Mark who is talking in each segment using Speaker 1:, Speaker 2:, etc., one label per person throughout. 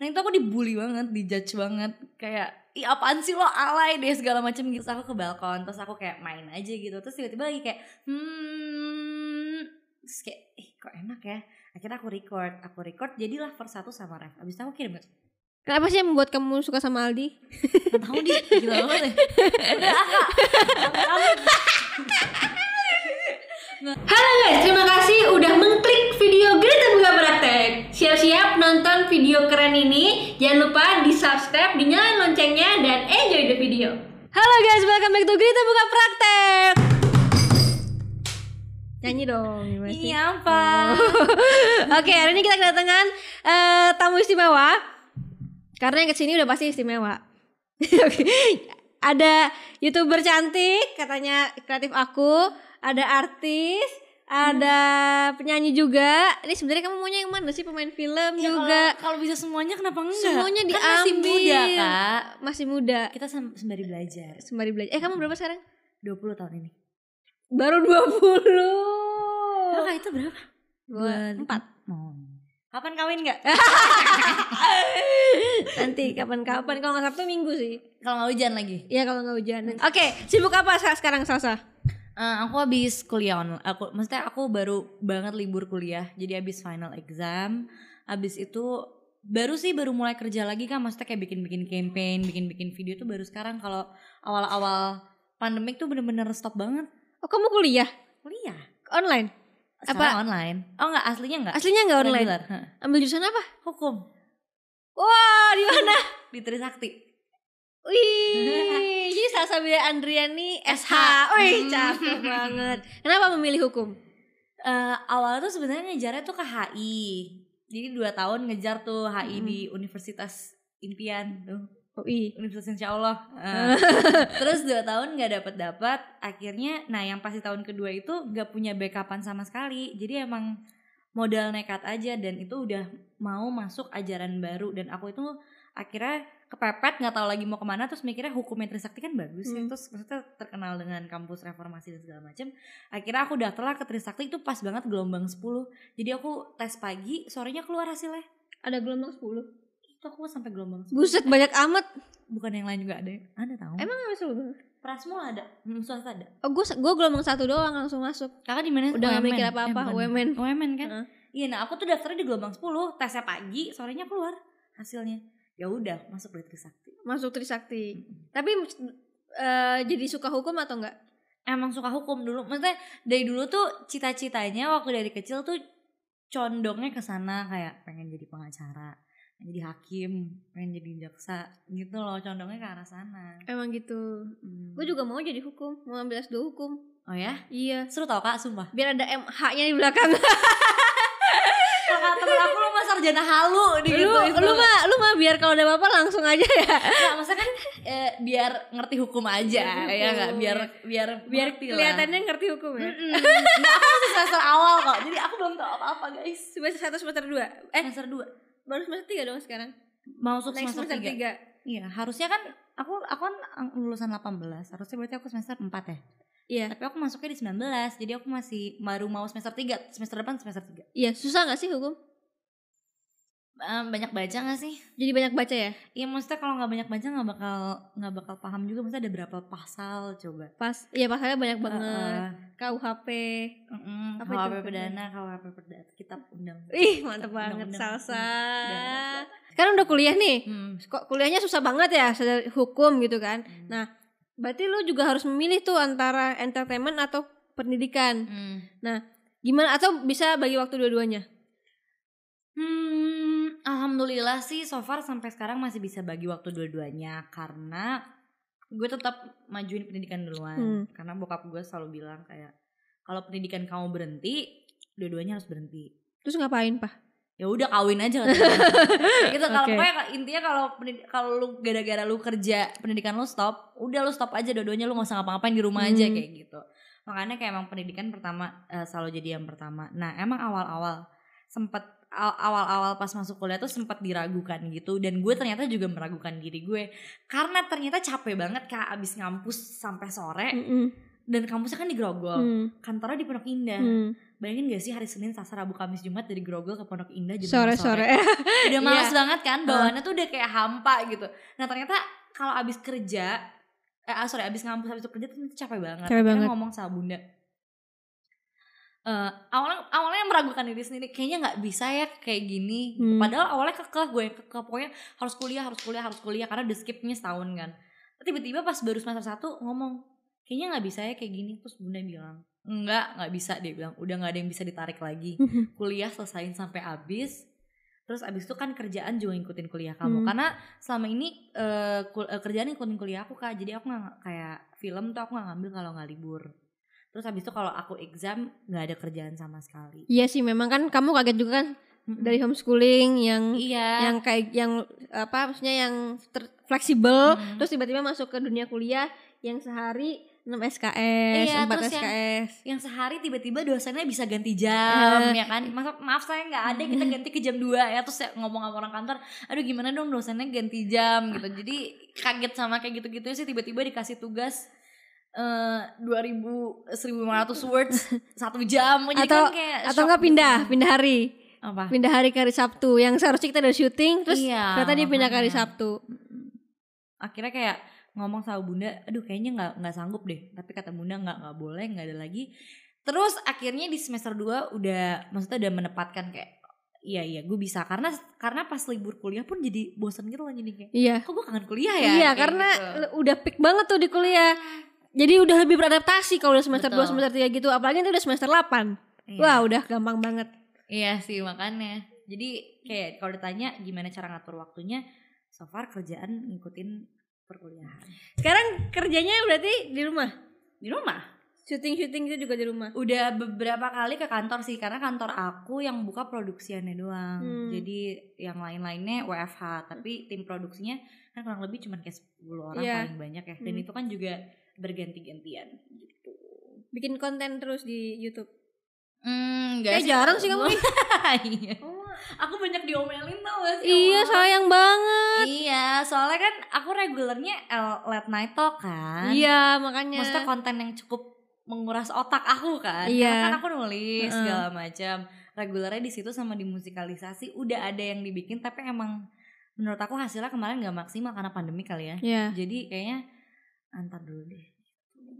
Speaker 1: Nah itu aku dibully banget, dijudge banget. Kayak, ih apaan sih lo? Alay deh segala macem gitu. Terus aku ke balkon, terus aku kayak main aja gitu. Terus tiba-tiba lagi kayak, hmm. Terus kayak, ih kok enak ya? Akhirnya aku record, aku record jadilah verse 1 sama ref. Abis itu aku kirim ke
Speaker 2: Kenapa sih yang membuat kamu suka sama Aldi?
Speaker 1: Gak tau dia, gila banget ya Udah
Speaker 2: Halo guys, terima kasih udah mengklik video Greta Buka Praktek. Siap-siap nonton video keren ini. Jangan lupa di subscribe, dinyalain loncengnya, dan enjoy the video. Halo guys, welcome back to Greta Buka Praktek. Nyanyi dong, gimana sih?
Speaker 1: Iya apa?
Speaker 2: Oke, hari ini kita kedatangan eh, tamu istimewa. Karena yang ke sini udah pasti istimewa. Oke. Ada youtuber cantik, katanya kreatif aku. Ada artis, ada penyanyi juga. Ini sebenarnya kamu maunya yang mana sih? Pemain film
Speaker 1: Ya,
Speaker 2: juga.
Speaker 1: kalau- bisa semuanya kenapa enggak?
Speaker 2: Semuanya
Speaker 1: Kan
Speaker 2: diambil.
Speaker 1: masih muda kak
Speaker 2: Masih muda.
Speaker 1: Kita sem- sembari belajar
Speaker 2: Sembari belajar. Eh, kamu berapa sekarang?
Speaker 1: 20 tahun ini
Speaker 2: Baru 20.
Speaker 1: Kakak itu berapa?
Speaker 2: Dua, empat.
Speaker 1: Oh. Kapan kawin gak?
Speaker 2: Nanti kapan-kapan kalau nggak Sabtu Minggu sih.
Speaker 1: Kalau nggak hujan lagi
Speaker 2: Iya kalau nggak hujan. Oke, sibuk apa sekarang Salsa?
Speaker 1: Eh, Aku habis kuliah online aku, Maksudnya aku baru banget libur kuliah Jadi habis final exam. Habis itu baru sih baru mulai kerja lagi kan Maksudnya kayak bikin-bikin campaign Bikin-bikin video tuh baru sekarang. Kalau awal-awal pandemik tuh bener-bener stop banget.
Speaker 2: Oh kamu kuliah?
Speaker 1: Kuliah.
Speaker 2: Online?
Speaker 1: Sekarang online. Oh enggak aslinya enggak
Speaker 2: Aslinya nggak online?
Speaker 1: Regular.
Speaker 2: Ambil jurusan apa?
Speaker 1: Hukum.
Speaker 2: Wah di mana?
Speaker 1: Di Trisakti
Speaker 2: Wih, jadi Bia Andriani SH. Wih, cakep banget. Kenapa memilih hukum?
Speaker 1: Eh, awalnya tuh sebenarnya ngejarnya tuh ke HI. Jadi dua tahun ngejar tuh HI
Speaker 2: Mm.
Speaker 1: di Universitas Impian tuh,
Speaker 2: UI.
Speaker 1: Universitas Insya Allah. Eh, terus dua tahun nggak dapat dapat. Akhirnya, nah yang pasti tahun kedua itu nggak punya backupan sama sekali. Jadi emang modal nekat aja dan itu udah mau masuk ajaran baru dan aku itu akhirnya kepepet nggak tahu lagi mau ke mana terus mikirnya hukumnya Trisakti kan bagus ya
Speaker 2: Hmm.
Speaker 1: terus maksudnya terkenal dengan kampus reformasi dan segala macam akhirnya aku daftarlah ke Trisakti itu pas banget gelombang 10 jadi aku tes pagi sorenya keluar hasilnya
Speaker 2: Ada gelombang 10.
Speaker 1: itu aku sampai gelombang 10
Speaker 2: Buset banyak amat.
Speaker 1: bukan yang lain juga ada ada tahu
Speaker 2: Emang nggak masuk?
Speaker 1: Prasmul ada hmm, swasta ada
Speaker 2: Oh, gue gue gelombang satu doang langsung masuk.
Speaker 1: kakak di mana
Speaker 2: Udah
Speaker 1: UMN?
Speaker 2: mikir apa-apa,
Speaker 1: Eh, bukan.
Speaker 2: UMN.
Speaker 1: UMN kan
Speaker 2: Heeh.
Speaker 1: iya nah aku tuh daftarnya di gelombang 10 tesnya pagi sorenya keluar hasilnya ya udah masuk di Trisakti
Speaker 2: Masuk Trisakti. Tapi eh, jadi suka hukum atau enggak?
Speaker 1: emang suka hukum dulu maksudnya dari dulu tuh cita-citanya waktu dari kecil tuh condongnya ke sana kayak pengen jadi pengacara pengen jadi hakim pengen jadi jaksa gitu loh condongnya ke arah sana
Speaker 2: Emang gitu.
Speaker 1: Hmm.
Speaker 2: Gue juga mau jadi hukum, mau ambil S2 hukum.
Speaker 1: oh ya
Speaker 2: Iya.
Speaker 1: seru tau kak sumpah
Speaker 2: Biar ada MH-nya di belakang.
Speaker 1: sarjana halu di
Speaker 2: lu,
Speaker 1: gitu
Speaker 2: lu mah lu mah biar kalau ada apa-apa langsung aja ya.
Speaker 1: Nggak, maksudnya kan eh, biar ngerti hukum aja
Speaker 2: Ngerti
Speaker 1: ya
Speaker 2: hukum,
Speaker 1: nggak biar biar
Speaker 2: Biar kelihatannya ngerti hukum ya.
Speaker 1: Mm-mm. Nggak, aku masih semester awal kok jadi aku belum tahu apa-apa guys
Speaker 2: Semester 1 semester 2. Eh,
Speaker 1: semester 2
Speaker 2: baru semester 3 dong sekarang.
Speaker 1: mau masuk semester,
Speaker 2: semester
Speaker 1: 3
Speaker 2: 3.
Speaker 1: Iya, harusnya kan aku aku kan lulusan 18. Harusnya berarti aku semester 4 ya.
Speaker 2: Iya.
Speaker 1: Tapi aku masuknya di 19. Jadi aku masih baru mau semester 3, semester depan semester 3.
Speaker 2: Iya, susah gak sih hukum?
Speaker 1: Banyak baca gak sih?
Speaker 2: Jadi banyak baca ya?
Speaker 1: Iya, maksudnya kalau nggak banyak baca nggak bakal nggak bakal paham juga. Maksudnya ada berapa pasal coba?
Speaker 2: Pas, iya pasalnya banyak banget.
Speaker 1: Heeh.
Speaker 2: KUHP.
Speaker 1: Mm-mm,
Speaker 2: Apa
Speaker 1: KUHP
Speaker 2: itu?
Speaker 1: perdana, KUHP perdana, kitab undang.
Speaker 2: Ih, mantep banget
Speaker 1: Undang-undang.
Speaker 2: salsa.
Speaker 1: Udah.
Speaker 2: Sekarang udah kuliah nih.
Speaker 1: Hmm.
Speaker 2: Kok kuliahnya susah banget ya, hukum gitu kan.
Speaker 1: Hmm.
Speaker 2: Nah, berarti lu juga harus memilih tuh antara entertainment atau pendidikan.
Speaker 1: Hmm.
Speaker 2: Gimana atau bisa bagi waktu dua-duanya?
Speaker 1: Hmm, alhamdulillah sih so far sampai sekarang masih bisa bagi waktu dua-duanya karena gue tetap majuin pendidikan duluan.
Speaker 2: Hmm.
Speaker 1: Karena bokap gue selalu bilang kayak kalau pendidikan kamu berhenti, dua-duanya harus berhenti.
Speaker 2: Terus ngapain, Pak?
Speaker 1: Ya udah kawin aja gitu kalau
Speaker 2: Oke.
Speaker 1: pokoknya intinya kalau kalau lu gara-gara lu kerja pendidikan lu stop, udah lu stop aja dua-duanya lu gak usah ngapa-ngapain di rumah aja
Speaker 2: Hmm.
Speaker 1: kayak gitu. Makanya kayak emang pendidikan pertama eh, selalu jadi yang pertama. Nah, emang awal-awal sempet awal-awal pas masuk kuliah tuh sempat diragukan gitu dan gue ternyata juga meragukan diri gue karena ternyata capek banget kak abis ngampus sampai sore
Speaker 2: Mm-mm.
Speaker 1: dan kampusnya kan di Grogol
Speaker 2: Hmm.
Speaker 1: kantornya di Pondok Indah
Speaker 2: Hmm.
Speaker 1: bayangin gak sih hari Senin, Selasa, Rabu, Kamis, Jumat dari Grogol ke Pondok Indah jam
Speaker 2: sore
Speaker 1: 5
Speaker 2: sore
Speaker 1: Udah males
Speaker 2: Iya.
Speaker 1: banget kan, bawaannya tuh udah kayak hampa gitu. Nah ternyata kalau abis kerja, eh ah, sorry abis ngampus abis itu kerja tuh capek banget.
Speaker 2: Capek banget.
Speaker 1: ngomong sama bunda. Eh awalnya awalnya meragukan diri sendiri kayaknya nggak bisa ya kayak gini.
Speaker 2: Hmm.
Speaker 1: padahal awalnya kekeh gue kekeh pokoknya harus kuliah harus kuliah harus kuliah karena udah skipnya setahun kan. Tiba-tiba pas baru semester satu ngomong kayaknya nggak bisa ya kayak gini. Terus bunda bilang enggak nggak bisa. Dia bilang udah nggak ada yang bisa ditarik lagi. Kuliah selesain sampai habis. Terus abis itu kan kerjaan juga ngikutin kuliah kamu.
Speaker 2: Hmm.
Speaker 1: karena selama ini eh, kul- eh, kerjaan ngikutin kuliah aku kak. Jadi aku nggak kayak film tuh aku nggak ngambil kalau nggak libur terus abis itu kalau aku exam nggak ada kerjaan sama sekali
Speaker 2: iya sih memang kan kamu kaget juga kan
Speaker 1: Mm-mm.
Speaker 2: dari homeschooling yang
Speaker 1: iya
Speaker 2: yang kayak yang apa maksudnya yang ter- fleksibel
Speaker 1: Hmm.
Speaker 2: terus tiba-tiba masuk ke dunia kuliah yang sehari 6 SKS,
Speaker 1: Iya,
Speaker 2: 4
Speaker 1: terus yang-
Speaker 2: SKS.
Speaker 1: yang sehari tiba-tiba dosennya bisa ganti jam
Speaker 2: Eh.
Speaker 1: ya kan maaf maaf saya nggak ada kita ganti ke jam 2 ya terus saya ngomong sama orang kantor aduh gimana dong dosennya ganti jam gitu jadi kaget sama kayak gitu-gitu sih tiba-tiba dikasih tugas eh 2000 1500 words satu jam jadi
Speaker 2: Atau-
Speaker 1: kan kayak
Speaker 2: Atau
Speaker 1: shock
Speaker 2: enggak
Speaker 1: gitu.
Speaker 2: pindah, pindah hari.
Speaker 1: apa
Speaker 2: Pindah hari ke hari Sabtu yang seharusnya kita udah syuting terus
Speaker 1: Iya,
Speaker 2: ternyata dia pindah ke hari. Sabtu.
Speaker 1: akhirnya kayak ngomong sama bunda aduh kayaknya nggak nggak sanggup deh tapi kata bunda nggak nggak boleh nggak ada lagi terus akhirnya di semester 2 udah maksudnya udah menempatkan kayak iya iya gue bisa karena karena pas libur kuliah pun jadi bosan gitu loh jadi kayak
Speaker 2: Iya.
Speaker 1: kok gue kangen kuliah ya
Speaker 2: iya,
Speaker 1: Kayak
Speaker 2: karena
Speaker 1: gitu.
Speaker 2: udah peak banget tuh di kuliah. Jadi udah lebih beradaptasi kalau udah semester 2
Speaker 1: Betul.
Speaker 2: semester 3 gitu, apalagi itu udah semester 8.
Speaker 1: Iya.
Speaker 2: Wah, udah gampang banget.
Speaker 1: iya sih makanya jadi kayak kalau ditanya gimana cara ngatur waktunya so far kerjaan ngikutin perkuliahan
Speaker 2: Sekarang kerjanya berarti di rumah.
Speaker 1: di rumah
Speaker 2: Syuting-syuting itu juga di rumah.
Speaker 1: Udah beberapa kali ke kantor sih karena kantor aku yang buka produksiannya doang.
Speaker 2: Hmm.
Speaker 1: Jadi yang lain-lainnya WFH, tapi tim produksinya kan kurang lebih cuma kayak 10 orang
Speaker 2: Iya.
Speaker 1: paling banyak ya. Dan
Speaker 2: Hmm.
Speaker 1: itu kan juga berganti-gantian gitu.
Speaker 2: Bikin konten terus di YouTube.
Speaker 1: Hmm,
Speaker 2: Kayak jarang sih kamu.
Speaker 1: iya. Aku banyak diomelin tau gak sih?
Speaker 2: Iya, sayang banget.
Speaker 1: Iya, soalnya kan aku regulernya L- late night talk kan.
Speaker 2: Iya, makanya.
Speaker 1: Maksudnya konten yang cukup menguras otak aku kan.
Speaker 2: Iya.
Speaker 1: Karena kan aku nulis
Speaker 2: Heeh.
Speaker 1: segala macam. Regulernya di situ sama di musikalisasi udah ada yang dibikin tapi emang menurut aku hasilnya kemarin nggak maksimal karena pandemi kali ya.
Speaker 2: Iya.
Speaker 1: Jadi kayaknya antar dulu deh.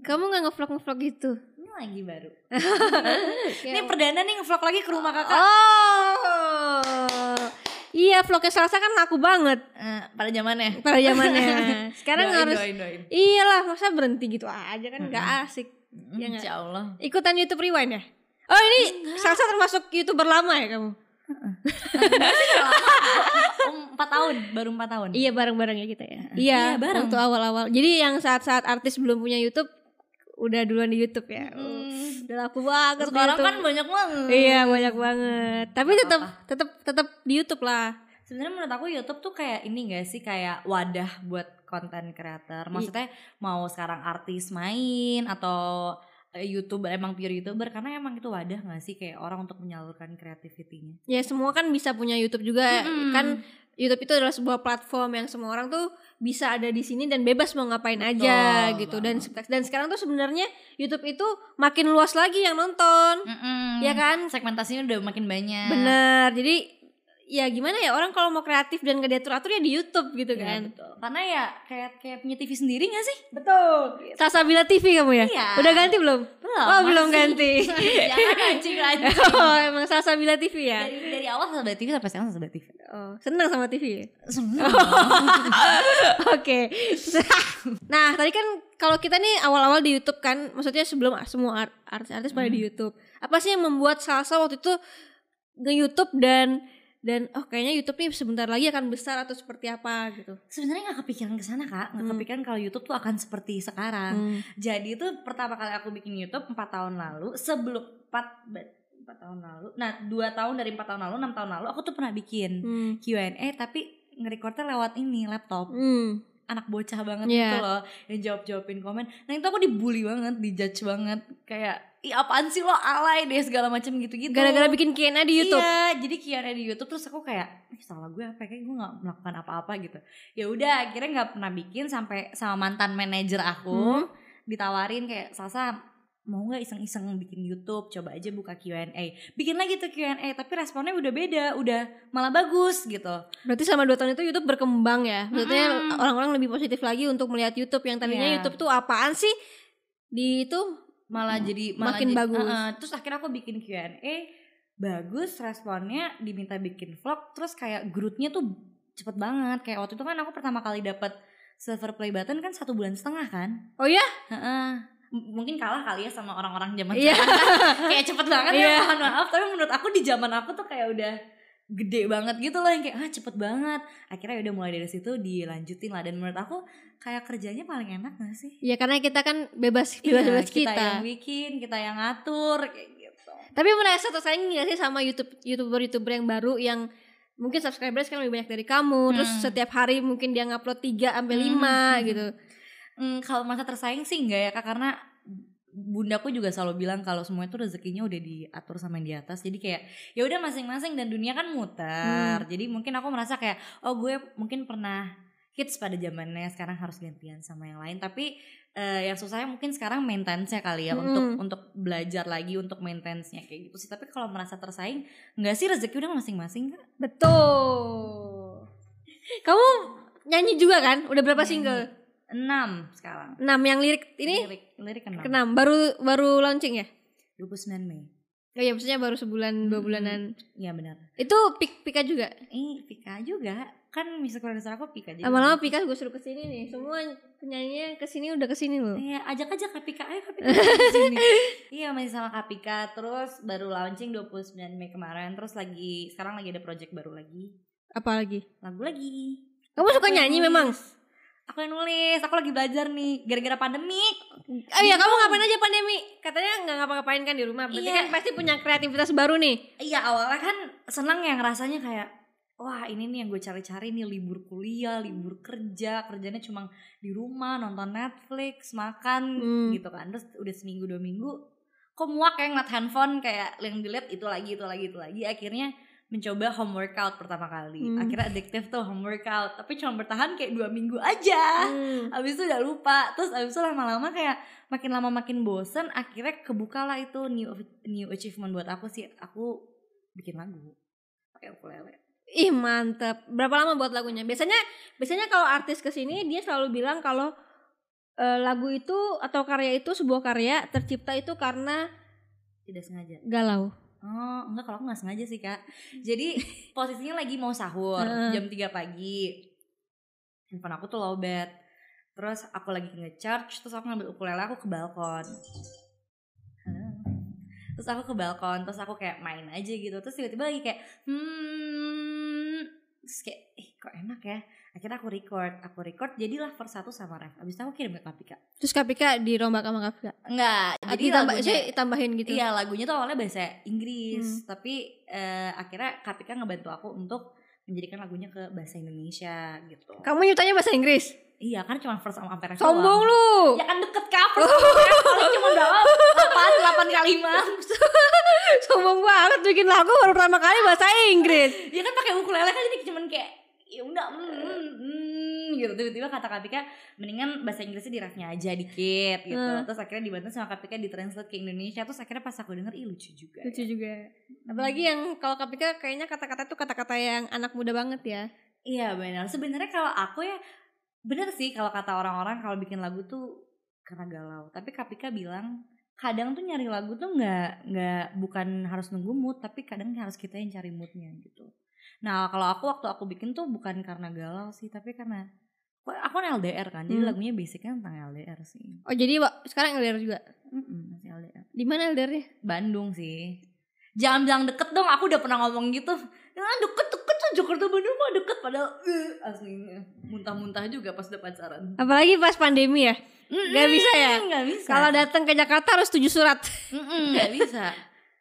Speaker 2: Kamu nggak ngevlog ngevlog gitu?
Speaker 1: Ini lagi baru. Ini perdana nih ngevlog lagi ke rumah kakak.
Speaker 2: Oh. Iya, vlognya Selasa kan laku banget
Speaker 1: Eh, pada zamannya.
Speaker 2: pada zamannya. Sekarang
Speaker 1: Doain,
Speaker 2: harus
Speaker 1: doain, doain.
Speaker 2: Iyalah, masa berhenti gitu aja kan nggak asik. Nggak?
Speaker 1: Insya Allah.
Speaker 2: Ikutan YouTube Rewind ya? Oh, ini Salsa termasuk YouTuber lama ya kamu?
Speaker 1: Oh, empat tahun, baru empat tahun.
Speaker 2: Iya, bareng-bareng ya kita ya.
Speaker 1: Iya,
Speaker 2: Iya,
Speaker 1: bareng.
Speaker 2: Waktu awal-awal. Jadi yang saat-saat artis belum punya YouTube udah duluan di YouTube ya.
Speaker 1: Mm.
Speaker 2: Udah laku banget
Speaker 1: Sekarang kan banyak banget.
Speaker 2: Iya, banyak banget. Tapi tetap tetap tetap di YouTube lah.
Speaker 1: Sebenarnya menurut aku YouTube tuh kayak ini gak sih kayak wadah buat konten creator. Maksudnya mau sekarang artis main atau eh, youtuber emang pure youtuber karena emang itu wadah gak sih kayak orang untuk menyalurkan kreativitinya.
Speaker 2: Ya semua kan bisa punya YouTube juga.
Speaker 1: Mm-mm.
Speaker 2: Kan YouTube itu adalah sebuah platform yang semua orang tuh bisa ada di sini dan bebas mau ngapain aja
Speaker 1: Betul
Speaker 2: gitu. Dan dan sekarang tuh sebenarnya YouTube itu makin luas lagi yang nonton.
Speaker 1: Mm-mm.
Speaker 2: Ya kan?
Speaker 1: Segmentasinya udah makin banyak.
Speaker 2: Bener. Jadi ya gimana ya orang kalau mau kreatif dan gak diatur-atur ya di YouTube gitu
Speaker 1: Iya,
Speaker 2: kan.
Speaker 1: betul. Karena ya kayak kayak punya TV sendiri gak sih?
Speaker 2: Betul. Salsabila TV kamu ya?
Speaker 1: Iya.
Speaker 2: Udah ganti belum?
Speaker 1: Belum.
Speaker 2: Oh, belum
Speaker 1: masih.
Speaker 2: ganti.
Speaker 1: Jangan anjing anjing.
Speaker 2: oh, emang Salsabila TV ya?
Speaker 1: dari dari awal Sahabat TV sampai sekarang Sahabat TV.
Speaker 2: Oh, senang sama TV ya?
Speaker 1: Semua.
Speaker 2: Oke. nah, tadi kan kalau kita nih awal-awal di YouTube kan, maksudnya sebelum semua art- artis-artis pada di YouTube. Apa sih yang membuat Salsa waktu itu nge-YouTube dan dan oh kayaknya YouTube nih sebentar lagi akan besar atau seperti apa gitu.
Speaker 1: Sebenarnya nggak kepikiran ke sana kak, nggak
Speaker 2: Hmm.
Speaker 1: kepikiran kalau YouTube tuh akan seperti sekarang.
Speaker 2: Hmm.
Speaker 1: Jadi itu pertama kali aku bikin YouTube 4 tahun lalu sebelum 4 empat tahun lalu. Nah, dua tahun dari empat tahun lalu, enam tahun lalu aku tuh pernah bikin
Speaker 2: Hmm.
Speaker 1: Q&A tapi nge-recordnya lewat ini laptop.
Speaker 2: Hmm.
Speaker 1: Anak bocah banget
Speaker 2: Iya.
Speaker 1: gitu loh yang jawab-jawabin komen. Nah, itu aku dibully banget, dijudge banget kayak Ih apaan sih lo alay deh segala macam gitu-gitu.
Speaker 2: Gara-gara bikin Q&A di YouTube.
Speaker 1: Iya, jadi Q&A di YouTube terus aku kayak, Ih, salah gue apa? ya? Kayak gue nggak melakukan apa-apa gitu. Ya udah, akhirnya nggak pernah bikin sampai sama mantan manajer aku
Speaker 2: Hmm.
Speaker 1: ditawarin kayak Salsa mau nggak iseng-iseng bikin YouTube coba aja buka Q&A bikin lagi tuh Q&A tapi responnya udah beda udah malah bagus gitu
Speaker 2: Berarti selama dua tahun itu YouTube berkembang ya. Maksudnya
Speaker 1: Mm-mm.
Speaker 2: orang-orang lebih positif lagi untuk melihat YouTube yang tadinya
Speaker 1: Iya.
Speaker 2: YouTube tuh apaan sih? Di itu
Speaker 1: malah jadi malah
Speaker 2: Makin
Speaker 1: jadi-
Speaker 2: bagus.
Speaker 1: Heeh, terus akhirnya aku bikin Q&A bagus responnya diminta bikin vlog terus kayak growth-nya tuh cepet banget kayak waktu itu kan aku pertama kali dapat silver play button kan satu bulan setengah kan
Speaker 2: Oh ya?
Speaker 1: Heeh. Mungkin kalah kali ya sama orang-orang zaman
Speaker 2: Iya.
Speaker 1: sekarang kayak cepet banget
Speaker 2: Iya.
Speaker 1: ya mohon maaf tapi menurut aku di zaman aku tuh kayak udah gede banget gitu loh yang kayak ah cepet banget akhirnya udah mulai dari situ dilanjutin lah dan menurut aku kayak kerjanya paling enak gak sih
Speaker 2: Ya karena kita kan bebas bebas bebas
Speaker 1: Iya,
Speaker 2: kita.
Speaker 1: yang bikin kita yang ngatur kayak gitu
Speaker 2: Tapi merasa tersaing gak sih sama YouTube youtuber youtuber yang baru yang mungkin subscribers kan lebih banyak dari kamu, terus
Speaker 1: Hmm.
Speaker 2: setiap hari mungkin dia ngupload 3 sampai
Speaker 1: Hmm.
Speaker 2: 5 gitu.
Speaker 1: Hmm, kalau masa tersaing sih enggak ya kak karena bundaku juga selalu bilang kalau semua itu rezekinya udah diatur sama yang di atas jadi kayak ya udah masing-masing dan dunia kan muter jadi mungkin aku merasa kayak oh gue mungkin pernah hits pada zamannya sekarang harus gantian sama yang lain tapi eh, yang susahnya mungkin sekarang maintenance-nya kali ya
Speaker 2: Mm.
Speaker 1: untuk untuk belajar lagi untuk maintenance-nya kayak gitu sih tapi kalau merasa tersaing enggak sih rezeki udah masing-masing kak
Speaker 2: Betul. Kamu nyanyi juga kan? Udah berapa single?
Speaker 1: Enam sekarang
Speaker 2: 6 yang lirik ini
Speaker 1: lirik lirik enam
Speaker 2: keenam baru baru launching ya?
Speaker 1: 29 Mei
Speaker 2: Oh iya maksudnya baru sebulan dua
Speaker 1: Hmm.
Speaker 2: bulanan.
Speaker 1: Iya benar
Speaker 2: Itu pik Pika juga.
Speaker 1: Eh, Pika juga. Kan music producer aku Pika juga.
Speaker 2: Lama-lama Pika gue suruh ke sini nih. Semua penyanyinya ke sini udah ke sini loh.
Speaker 1: Iya, ajak aja Kak Pika. Ayo Kak Pika di sini. iya, masih sama Kak Pika. Terus baru launching 29 Mei kemarin. Terus lagi sekarang lagi ada project baru lagi.
Speaker 2: Apa lagi?
Speaker 1: Lagu lagi.
Speaker 2: Kamu suka nyanyi memang?
Speaker 1: Aku yang nulis. Aku lagi belajar nih gara-gara pandemi.
Speaker 2: Oh iya, kamu ngapain aja pandemi? Katanya nggak ngapa-ngapain kan di rumah. Berarti
Speaker 1: Iya.
Speaker 2: kan pasti punya kreativitas baru nih.
Speaker 1: Iya, awalnya kan senang yang rasanya kayak Wah ini nih yang gue cari-cari nih libur kuliah, libur kerja, kerjanya cuma di rumah nonton Netflix, makan
Speaker 2: Hmm.
Speaker 1: gitu kan. Terus udah seminggu dua minggu, kok muak kayak ngeliat handphone kayak yang dilihat itu lagi itu lagi itu lagi. Akhirnya mencoba home workout pertama kali.
Speaker 2: Hmm.
Speaker 1: Akhirnya adiktif tuh home workout, tapi cuma bertahan kayak dua minggu aja.
Speaker 2: Hmm.
Speaker 1: Abis itu udah lupa, terus abis itu lama-lama kayak makin lama makin bosen. Akhirnya kebukalah itu new new achievement buat aku sih. Aku bikin lagu pakai ukulele.
Speaker 2: Ih mantep. Berapa lama buat lagunya? Biasanya biasanya kalau artis ke sini dia selalu bilang kalau eh, lagu itu atau karya itu sebuah karya tercipta itu karena
Speaker 1: Tidak sengaja.
Speaker 2: galau.
Speaker 1: Oh, enggak kalau aku nggak sengaja sih, Kak. Jadi posisinya lagi mau sahur jam 3 pagi. Handphone aku tuh lowbat. Terus aku lagi nge-charge, terus aku ngambil ukulele aku ke balkon. Terus aku ke balkon, terus aku kayak main aja gitu. Terus tiba-tiba lagi kayak hmm terus kayak eh kok enak ya. Akhirnya aku record, aku record jadilah verse 1 sama ref. Abis itu aku kirim ke Kapika.
Speaker 2: Terus Kapika dirombak sama Kapika.
Speaker 1: Enggak,
Speaker 2: Jadi tambah,
Speaker 1: lagunya-
Speaker 2: saya tambahin gitu.
Speaker 1: Iya lagunya tuh awalnya bahasa Inggris,
Speaker 2: Hmm.
Speaker 1: tapi eh, akhirnya Kapika ngebantu aku untuk menjadikan lagunya ke bahasa Indonesia gitu.
Speaker 2: Kamu nyutanya bahasa Inggris.
Speaker 1: Iya kan cuma first sama Ampere
Speaker 2: Sombong lu.
Speaker 1: Ya kan deket cover paling cuma berapa? 8 8 kalimat.
Speaker 2: Sombong banget bikin lagu baru pertama kali bahasa Inggris.
Speaker 1: Ya kan pakai ukulele kan jadi cuman kayak ya udah mm, mm, mm, gitu tiba-tiba kata Kapika mendingan bahasa Inggrisnya di refnya aja dikit gitu
Speaker 2: Hmm.
Speaker 1: terus akhirnya dibantu sama Kapika ditranslate ke Indonesia terus akhirnya pas aku denger ih lucu juga
Speaker 2: Lucu juga. Apalagi yang kalau Kapika kayaknya kata-kata itu kata-kata yang anak muda banget ya.
Speaker 1: Iya benar. Sebenarnya kalau aku ya bener sih kalau kata orang-orang kalau bikin lagu tuh karena galau. Tapi Kapika bilang kadang tuh nyari lagu tuh nggak nggak bukan harus nunggu mood, tapi kadang harus kita yang cari moodnya gitu. Nah kalau aku waktu aku bikin tuh bukan karena galau sih, tapi karena aku kan LDR kan, jadi
Speaker 2: Hmm.
Speaker 1: lagunya basicnya tentang LDR sih.
Speaker 2: Oh jadi Wak, sekarang LDR juga.
Speaker 1: Masih LDR.
Speaker 2: Di mana LDR-nya?
Speaker 1: Bandung sih. Jangan bilang deket dong, aku udah pernah ngomong gitu. Jangan deket-deket tuh Jakarta Bandung mah deket padahal eh, aslinya muntah-muntah juga pas udah pacaran.
Speaker 2: Apalagi pas pandemi ya. Gak bisa ya?
Speaker 1: Nggak bisa.
Speaker 2: Kalau datang ke Jakarta harus tujuh surat.
Speaker 1: Mm-mm, nggak bisa.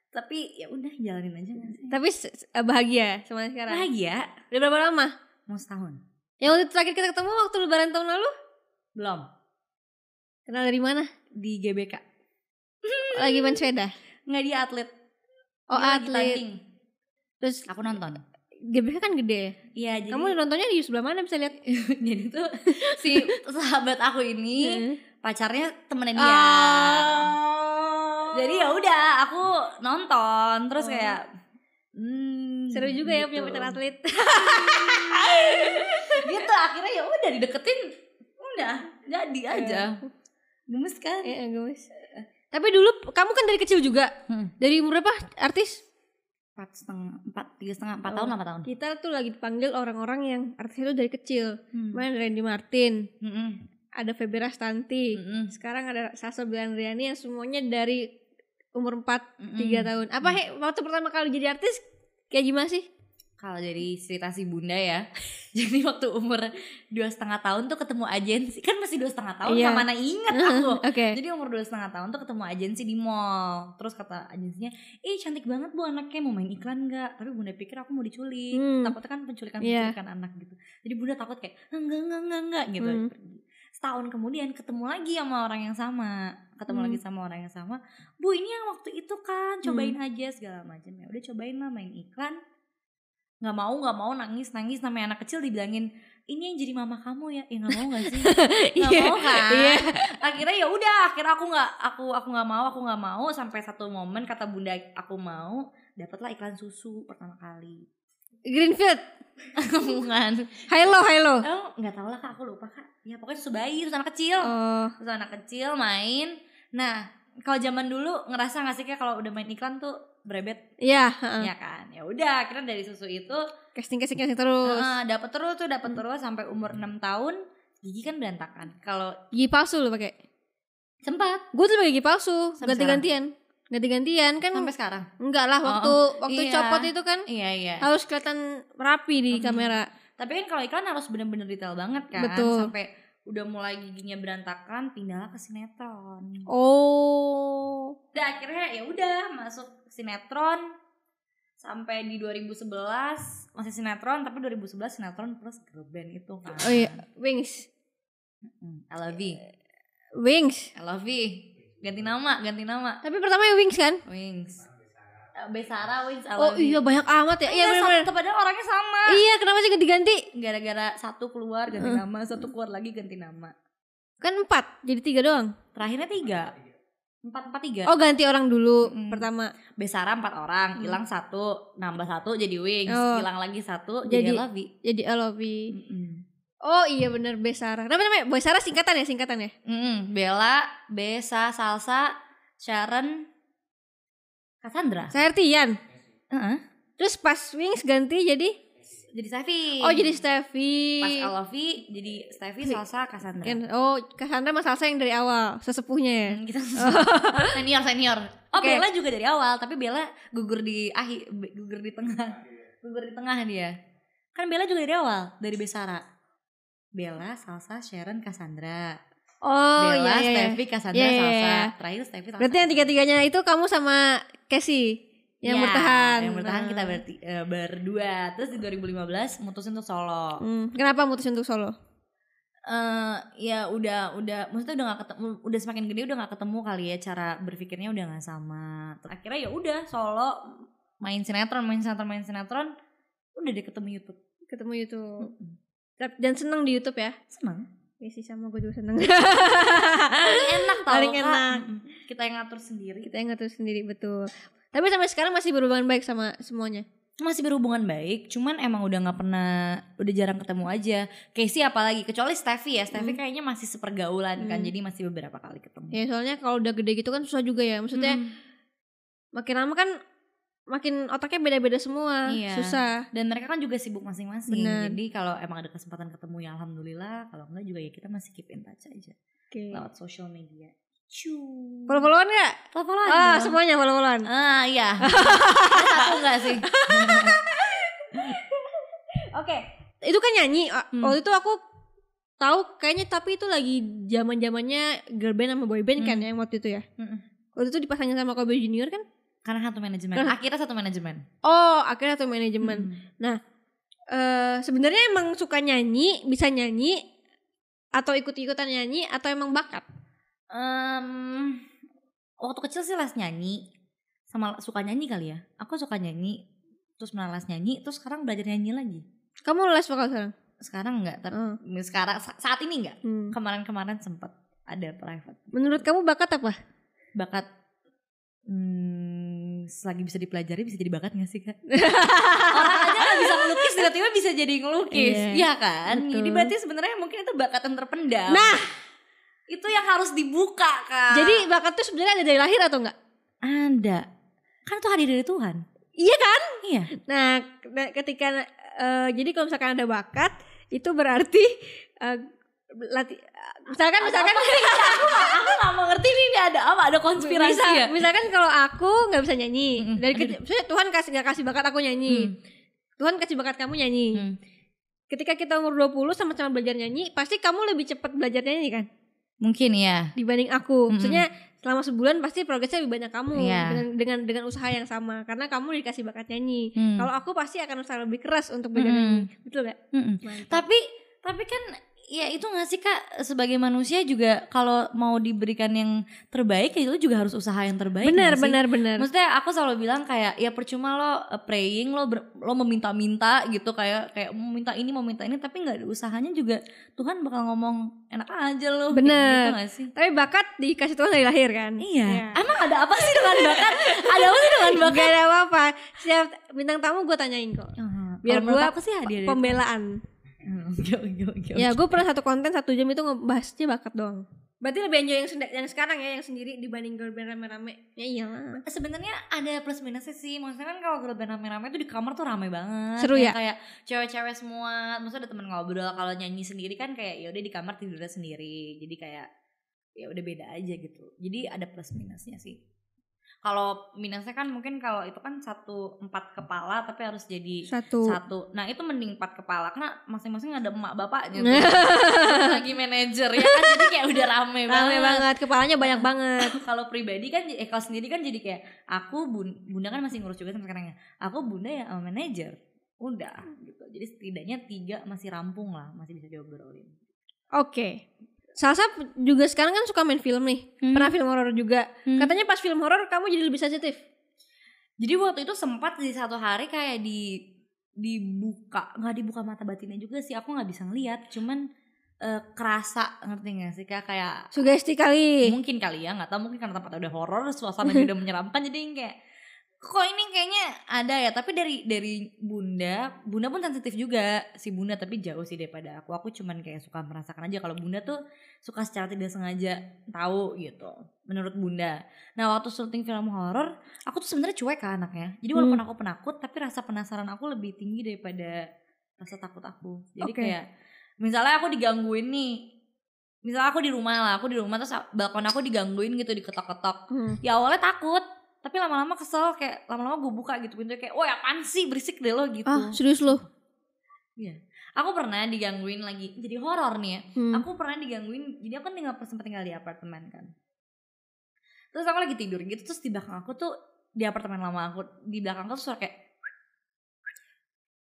Speaker 1: Tapi ya udah jalanin aja sih.
Speaker 2: Tapi se- bahagia sama sekarang.
Speaker 1: Bahagia.
Speaker 2: Udah berapa lama?
Speaker 1: Mau setahun.
Speaker 2: Yang waktu terakhir kita ketemu waktu lebaran tahun lalu?
Speaker 1: Belum.
Speaker 2: Kenal dari mana?
Speaker 1: Di GBK.
Speaker 2: Lagi main sepeda.
Speaker 1: Nggak dia atlet.
Speaker 2: Oh
Speaker 1: Dia
Speaker 2: atlet. Terus
Speaker 1: Aku nonton.
Speaker 2: GBK kan gede.
Speaker 1: Iya jadi.
Speaker 2: Kamu nontonnya di sebelah mana bisa lihat?
Speaker 1: jadi tuh si sahabat aku ini pacarnya temennya dia.
Speaker 2: Ah.
Speaker 1: Jadi ya udah aku nonton terus
Speaker 2: Oh.
Speaker 1: kayak hmm,
Speaker 2: Seru juga ya punya
Speaker 1: gitu.
Speaker 2: pacar atlet.
Speaker 1: gitu akhirnya ya udah dideketin udah jadi aja gemes kan
Speaker 2: Iya, gemes. Tapi dulu kamu kan dari kecil juga.
Speaker 1: Hmm.
Speaker 2: Dari umur berapa artis?
Speaker 1: empat setengah empat tiga setengah empat
Speaker 2: Oh.
Speaker 1: tahun apa tahun
Speaker 2: Kita tuh lagi dipanggil orang-orang yang artis itu dari kecil.
Speaker 1: Hmm.
Speaker 2: Ada Randy Martin,
Speaker 1: Mm-mm.
Speaker 2: ada Febera Stanti.
Speaker 1: Mm-mm.
Speaker 2: Sekarang ada Sasa Bilandriani yang semuanya dari umur 4
Speaker 1: Mm-mm.
Speaker 2: 3 tahun. Apa he, waktu pertama kali jadi artis kayak gimana sih?
Speaker 1: kalau dari cerita si bunda ya jadi waktu umur dua setengah tahun tuh ketemu agensi kan masih dua setengah tahun
Speaker 2: Iya.
Speaker 1: sama mana ingat aku
Speaker 2: Oke.
Speaker 1: jadi umur dua setengah tahun tuh ketemu agensi di mall terus kata agensinya ih cantik banget bu anaknya mau main iklan nggak tapi bunda pikir aku mau diculik
Speaker 2: Hmm.
Speaker 1: takutnya kan penculikan
Speaker 2: Iya.
Speaker 1: penculikan anak gitu jadi bunda takut kayak enggak enggak enggak enggak gitu
Speaker 2: Hmm.
Speaker 1: Setahun kemudian ketemu lagi sama orang yang sama ketemu
Speaker 2: Hmm.
Speaker 1: lagi sama orang yang sama bu ini yang waktu itu kan cobain aja segala macam ya udah cobain lah main iklan nggak mau nggak mau nangis nangis namanya anak kecil dibilangin ini yang jadi mama kamu ya ya nggak mau nggak sih nggak
Speaker 2: Iya.
Speaker 1: mau kan
Speaker 2: Iya.
Speaker 1: akhirnya ya udah akhirnya aku nggak aku aku nggak mau aku nggak mau sampai satu momen kata bunda aku mau dapatlah iklan susu pertama kali
Speaker 2: Greenfield.
Speaker 1: bukan
Speaker 2: Halo, halo.
Speaker 1: oh nggak tahu lah kak aku lupa kak ya pokoknya susu bayi terus anak kecil
Speaker 2: Oh,
Speaker 1: terus anak kecil main nah kalau zaman dulu ngerasa nggak sih kayak kalau udah main iklan tuh berebet
Speaker 2: iya, heeh.
Speaker 1: ya kan ya udah akhirnya dari susu itu
Speaker 2: Casting casting casting terus.
Speaker 1: uh, dapat terus tuh dapat terus sampai umur 6 tahun gigi kan berantakan kalau
Speaker 2: Gigi palsu lu pakai.
Speaker 1: sempat
Speaker 2: Gue tuh pakai gigi palsu,
Speaker 1: Sampai
Speaker 2: ganti-gantian. Ganti-gantian kan
Speaker 1: sampai sekarang
Speaker 2: enggak lah
Speaker 1: Oh,
Speaker 2: waktu waktu
Speaker 1: iya.
Speaker 2: copot itu kan
Speaker 1: iya iya
Speaker 2: harus kelihatan rapi di
Speaker 1: Mhm.
Speaker 2: kamera.
Speaker 1: Tapi kan kalau iklan harus bener-bener detail banget kan
Speaker 2: Betul.
Speaker 1: Sampai udah mulai giginya berantakan Pindahlah ke sinetron
Speaker 2: Oh.
Speaker 1: Udah akhirnya ya udah masuk sinetron Sampai di 2011 Masih sinetron Tapi 2011 sinetron plus girl band itu kan
Speaker 2: Oh iya, Wings.
Speaker 1: Hmm, I love you
Speaker 2: Wings.
Speaker 1: I love you Ganti nama Ganti nama
Speaker 2: Tapi pertama ya Wings kan?
Speaker 1: Wings Eh, Besara Wings
Speaker 2: Oh iya banyak amat ya. Iya
Speaker 1: Iya, satu, padahal orangnya sama
Speaker 2: Iya, kenapa sih ganti-ganti?
Speaker 1: Gara-gara satu keluar ganti nama Satu keluar lagi ganti nama
Speaker 2: Kan empat, jadi tiga doang.
Speaker 1: Terakhirnya tiga Empat, empat, tiga
Speaker 2: Oh ganti orang dulu
Speaker 1: Mm.
Speaker 2: pertama.
Speaker 1: Besara empat orang, hilang satu, nambah satu jadi wings,
Speaker 2: Hmm. Oh.
Speaker 1: hilang lagi satu
Speaker 2: Jadi-
Speaker 1: jadi Lavi.
Speaker 2: Jadi Alovi. Oh iya bener Besara. Kenapa namanya? Besara singkatan ya singkatan ya?
Speaker 1: Bella, Besa, Salsa, Sharon, Cassandra.
Speaker 2: Saya Artian.
Speaker 1: Heeh.
Speaker 2: Terus pas Wings ganti jadi
Speaker 1: Jadi Steffi.
Speaker 2: Oh jadi Steffi.
Speaker 1: Pas Alovi jadi Steffi, Salsa, Cassandra.
Speaker 2: Oh Cassandra sama Salsa yang dari awal sesepuhnya ya.
Speaker 1: Hmm, kita senior senior. Oh
Speaker 2: Oke.
Speaker 1: Bella juga dari awal, tapi Bella gugur di akhir, gugur di tengah, gugur di tengah dia. Kan Bella juga dari awal, dari Besara. Bella, Salsa, Sharon, Cassandra.
Speaker 2: Oh iya
Speaker 1: Bella,
Speaker 2: iya. iya.
Speaker 1: Steffi, Cassandra,
Speaker 2: Iya, iya,
Speaker 1: Salsa.
Speaker 2: iya.
Speaker 1: Terakhir Steffi, Salsa.
Speaker 2: Berarti yang tiga-tiganya itu kamu sama Casey yang
Speaker 1: Ya,
Speaker 2: bertahan.
Speaker 1: Yang bertahan
Speaker 2: Nah.
Speaker 1: kita berarti eh, berdua. Terus di 2015 mutusin untuk solo.
Speaker 2: Hmm, Kenapa mutusin untuk solo?
Speaker 1: eh ya udah udah maksudnya udah gak ketemu udah semakin gede udah gak ketemu kali ya cara berpikirnya udah gak sama Terus akhirnya ya udah solo main sinetron main sinetron main sinetron udah deh ketemu YouTube
Speaker 2: Ketemu YouTube. Dan seneng di YouTube ya?
Speaker 1: senang
Speaker 2: Iya sih sama gue juga seneng.
Speaker 1: paling enak tau
Speaker 2: Paling enak.
Speaker 1: Mm-mm. kita yang ngatur sendiri
Speaker 2: Kita yang ngatur sendiri betul. Tapi sampai sekarang masih berhubungan baik sama semuanya.
Speaker 1: masih berhubungan baik cuman emang udah nggak pernah udah jarang ketemu aja Casey apalagi kecuali Steffi ya Steffi
Speaker 2: Hmm.
Speaker 1: kayaknya masih sepergaulan kan
Speaker 2: Hmm.
Speaker 1: jadi masih beberapa kali ketemu
Speaker 2: Ya soalnya kalau udah gede gitu kan susah juga ya. Maksudnya
Speaker 1: Hmm.
Speaker 2: makin lama kan makin otaknya beda-beda semua.
Speaker 1: Iya.
Speaker 2: Susah.
Speaker 1: dan mereka kan juga sibuk masing-masing jadi kalau emang ada kesempatan ketemu ya alhamdulillah kalau enggak juga ya kita masih keep in touch aja
Speaker 2: Oke.
Speaker 1: lewat social media Cu.
Speaker 2: Follow-followan gak?
Speaker 1: Follow-followan
Speaker 2: Ah,
Speaker 1: dong.
Speaker 2: semuanya follow-followan.
Speaker 1: Ah iya. Satu enggak sih?
Speaker 2: Oke. Itu kan nyanyi.
Speaker 1: Hmm.
Speaker 2: Waktu itu aku tahu kayaknya tapi itu lagi zaman-zamannya girl band sama boy band kan
Speaker 1: Hmm.
Speaker 2: yang waktu itu ya.
Speaker 1: Mm-mm.
Speaker 2: Waktu itu dipasangin sama Kobe Junior kan?
Speaker 1: Karena satu manajemen.
Speaker 2: Karena-
Speaker 1: Akhirnya satu manajemen.
Speaker 2: Oh, akhirnya satu manajemen.
Speaker 1: Mm.
Speaker 2: eh sebenarnya emang suka nyanyi, bisa nyanyi atau ikut-ikutan nyanyi atau emang bakat?
Speaker 1: Em, waktu kecil sih les nyanyi sama suka nyanyi kali ya. Aku suka nyanyi terus les nyanyi terus sekarang belajar nyanyi lagi.
Speaker 2: Kamu les vokal sekarang?
Speaker 1: Sekarang enggak, tapi
Speaker 2: Oh.
Speaker 1: sekarang sa- saat ini enggak.
Speaker 2: Hmm.
Speaker 1: Kemarin-kemarin sempet ada private
Speaker 2: Menurut kamu bakat apa?
Speaker 1: bakat Hmm, selagi bisa dipelajari bisa jadi bakat gak sih kak? Orang aja gak bisa melukis tiba-tiba bisa jadi ngelukis,
Speaker 2: Iya,
Speaker 1: iya kan?
Speaker 2: betul.
Speaker 1: Jadi berarti sebenarnya mungkin itu bakat yang terpendam.
Speaker 2: Nah,
Speaker 1: itu yang harus dibuka kak.
Speaker 2: jadi bakat tuh sebenarnya ada dari lahir atau enggak?
Speaker 1: ada, kan itu hadir dari Tuhan.
Speaker 2: Iya kan?
Speaker 1: Iya.
Speaker 2: Nah, ke- ketika eh, jadi kalau misalkan ada bakat itu berarti eh, lati misalkan misalkan
Speaker 1: Aku gak mau ngerti nih ini ada apa? Ada konspirasi
Speaker 2: Misal-
Speaker 1: ya?
Speaker 2: misalkan kalau aku nggak bisa nyanyi
Speaker 1: Mm-mm.
Speaker 2: dari kecil Tuhan kasih nggak kasih bakat aku nyanyi
Speaker 1: Hmm.
Speaker 2: Tuhan kasih bakat kamu nyanyi
Speaker 1: Hmm.
Speaker 2: ketika kita umur 20 sama-sama belajar nyanyi pasti kamu lebih cepat belajar nyanyi kan
Speaker 1: Mungkin ya.
Speaker 2: dibanding aku
Speaker 1: Mm-mm.
Speaker 2: maksudnya selama sebulan pasti progresnya lebih banyak kamu
Speaker 1: Iya.
Speaker 2: dengan dengan dengan usaha yang sama karena kamu dikasih bakat nyanyi
Speaker 1: Hmm.
Speaker 2: kalau aku pasti akan usaha lebih keras untuk belajar
Speaker 1: Mm-mm.
Speaker 2: nyanyi betul gak? Mantap.
Speaker 1: Tapi tapi kan ya itu gak sih kak sebagai manusia juga kalau mau diberikan yang terbaik ya itu juga harus usaha yang terbaik.
Speaker 2: benar benar benar
Speaker 1: Maksudnya aku selalu bilang kayak ya percuma lo uh, praying lo ber- lo meminta-minta gitu kayak kayak mau minta ini mau minta ini tapi nggak ada usahanya juga Tuhan bakal ngomong enak aja lo. kayak
Speaker 2: Bener.
Speaker 1: Gitu gak sih?
Speaker 2: tapi bakat dikasih Tuhan dari lahir kan
Speaker 1: Iya. Emang ada apa sih dengan bakat? ada apa sih dengan bakat?
Speaker 2: Gak ada apa-apa Setiap bintang tamu gue tanyain kok Biar
Speaker 1: Kalau menurut
Speaker 2: gua
Speaker 1: aku sih hadiah
Speaker 2: Pembelaan
Speaker 1: Hmm, oke,
Speaker 2: Ya gue pernah satu konten satu jam itu ngebahasnya bakat doang. Berarti lebih enjoy yang, yang sekarang ya Yang sendiri dibanding girl band rame-rame? Ya iyalah
Speaker 1: sebenarnya ada plus minusnya sih. Maksudnya kan kalau girl band rame-rame tuh di kamar tuh rame banget.
Speaker 2: Seru ya?
Speaker 1: kayak cewek-cewek semua. Maksudnya ada temen ngobrol kalau nyanyi sendiri kan kayak ya udah di kamar tidurnya sendiri. Jadi kayak ya udah beda aja gitu. Jadi ada plus minusnya sih kalau minusnya kan mungkin kalau itu kan satu empat kepala tapi harus jadi
Speaker 2: Satu.
Speaker 1: satu. Nah itu mending empat kepala karena masing-masing ada emak bapaknya tuh. lagi manajer ya kan? Jadi kayak udah rame,
Speaker 2: Rame banget. Kepalanya banyak banget.
Speaker 1: Kalau pribadi kan eh kalau sendiri kan jadi kayak aku bun, bunda kan masih ngurus juga sampai sekarang ya. Aku bunda ya sama manajer. Udah gitu. Jadi setidaknya tiga masih rampung lah masih bisa diobrolin.
Speaker 2: Oke Salsa juga sekarang kan suka main film nih.
Speaker 1: Hmm.
Speaker 2: Pernah film horor juga.
Speaker 1: Hmm.
Speaker 2: Katanya pas film horor kamu jadi lebih sensitif.
Speaker 1: Jadi waktu itu sempat di satu hari kayak di dibuka nggak dibuka mata batinnya juga sih. Aku nggak bisa ngeliat cuman eh, kerasa. Ngerti gak sih kayak kayak
Speaker 2: Sugesti kali.
Speaker 1: Mungkin kali ya nggak tahu mungkin karena tempatnya udah horor suasana udah menyeramkan jadi kayak kok ini kayaknya ada ya tapi dari dari bunda bunda pun sensitif juga. Si bunda tapi jauh sih daripada aku. Aku cuman kayak suka merasakan aja kalau bunda tuh suka secara tidak sengaja tahu gitu menurut bunda. Nah waktu syuting film horor aku tuh sebenarnya cuek kan anaknya. Jadi walaupun aku penakut tapi rasa penasaran aku lebih tinggi daripada rasa takut aku. Jadi
Speaker 2: Oke.
Speaker 1: kayak misalnya aku digangguin nih misalnya aku di rumah lah aku di rumah terus balkon aku digangguin gitu diketok-ketok.
Speaker 2: Hmm.
Speaker 1: ya awalnya takut tapi lama-lama kesel kayak lama-lama gue buka gitu pintunya kayak wah apaan sih? Berisik deh lo gitu.
Speaker 2: Ah serius lo?
Speaker 1: Aku pernah digangguin lagi jadi horor nih ya.
Speaker 2: Hmm.
Speaker 1: aku pernah digangguin jadi aku kan tinggal sempat tinggal di apartemen kan. Terus aku lagi tidur gitu terus di belakang aku tuh di apartemen lama aku di belakang aku tuh suara kayak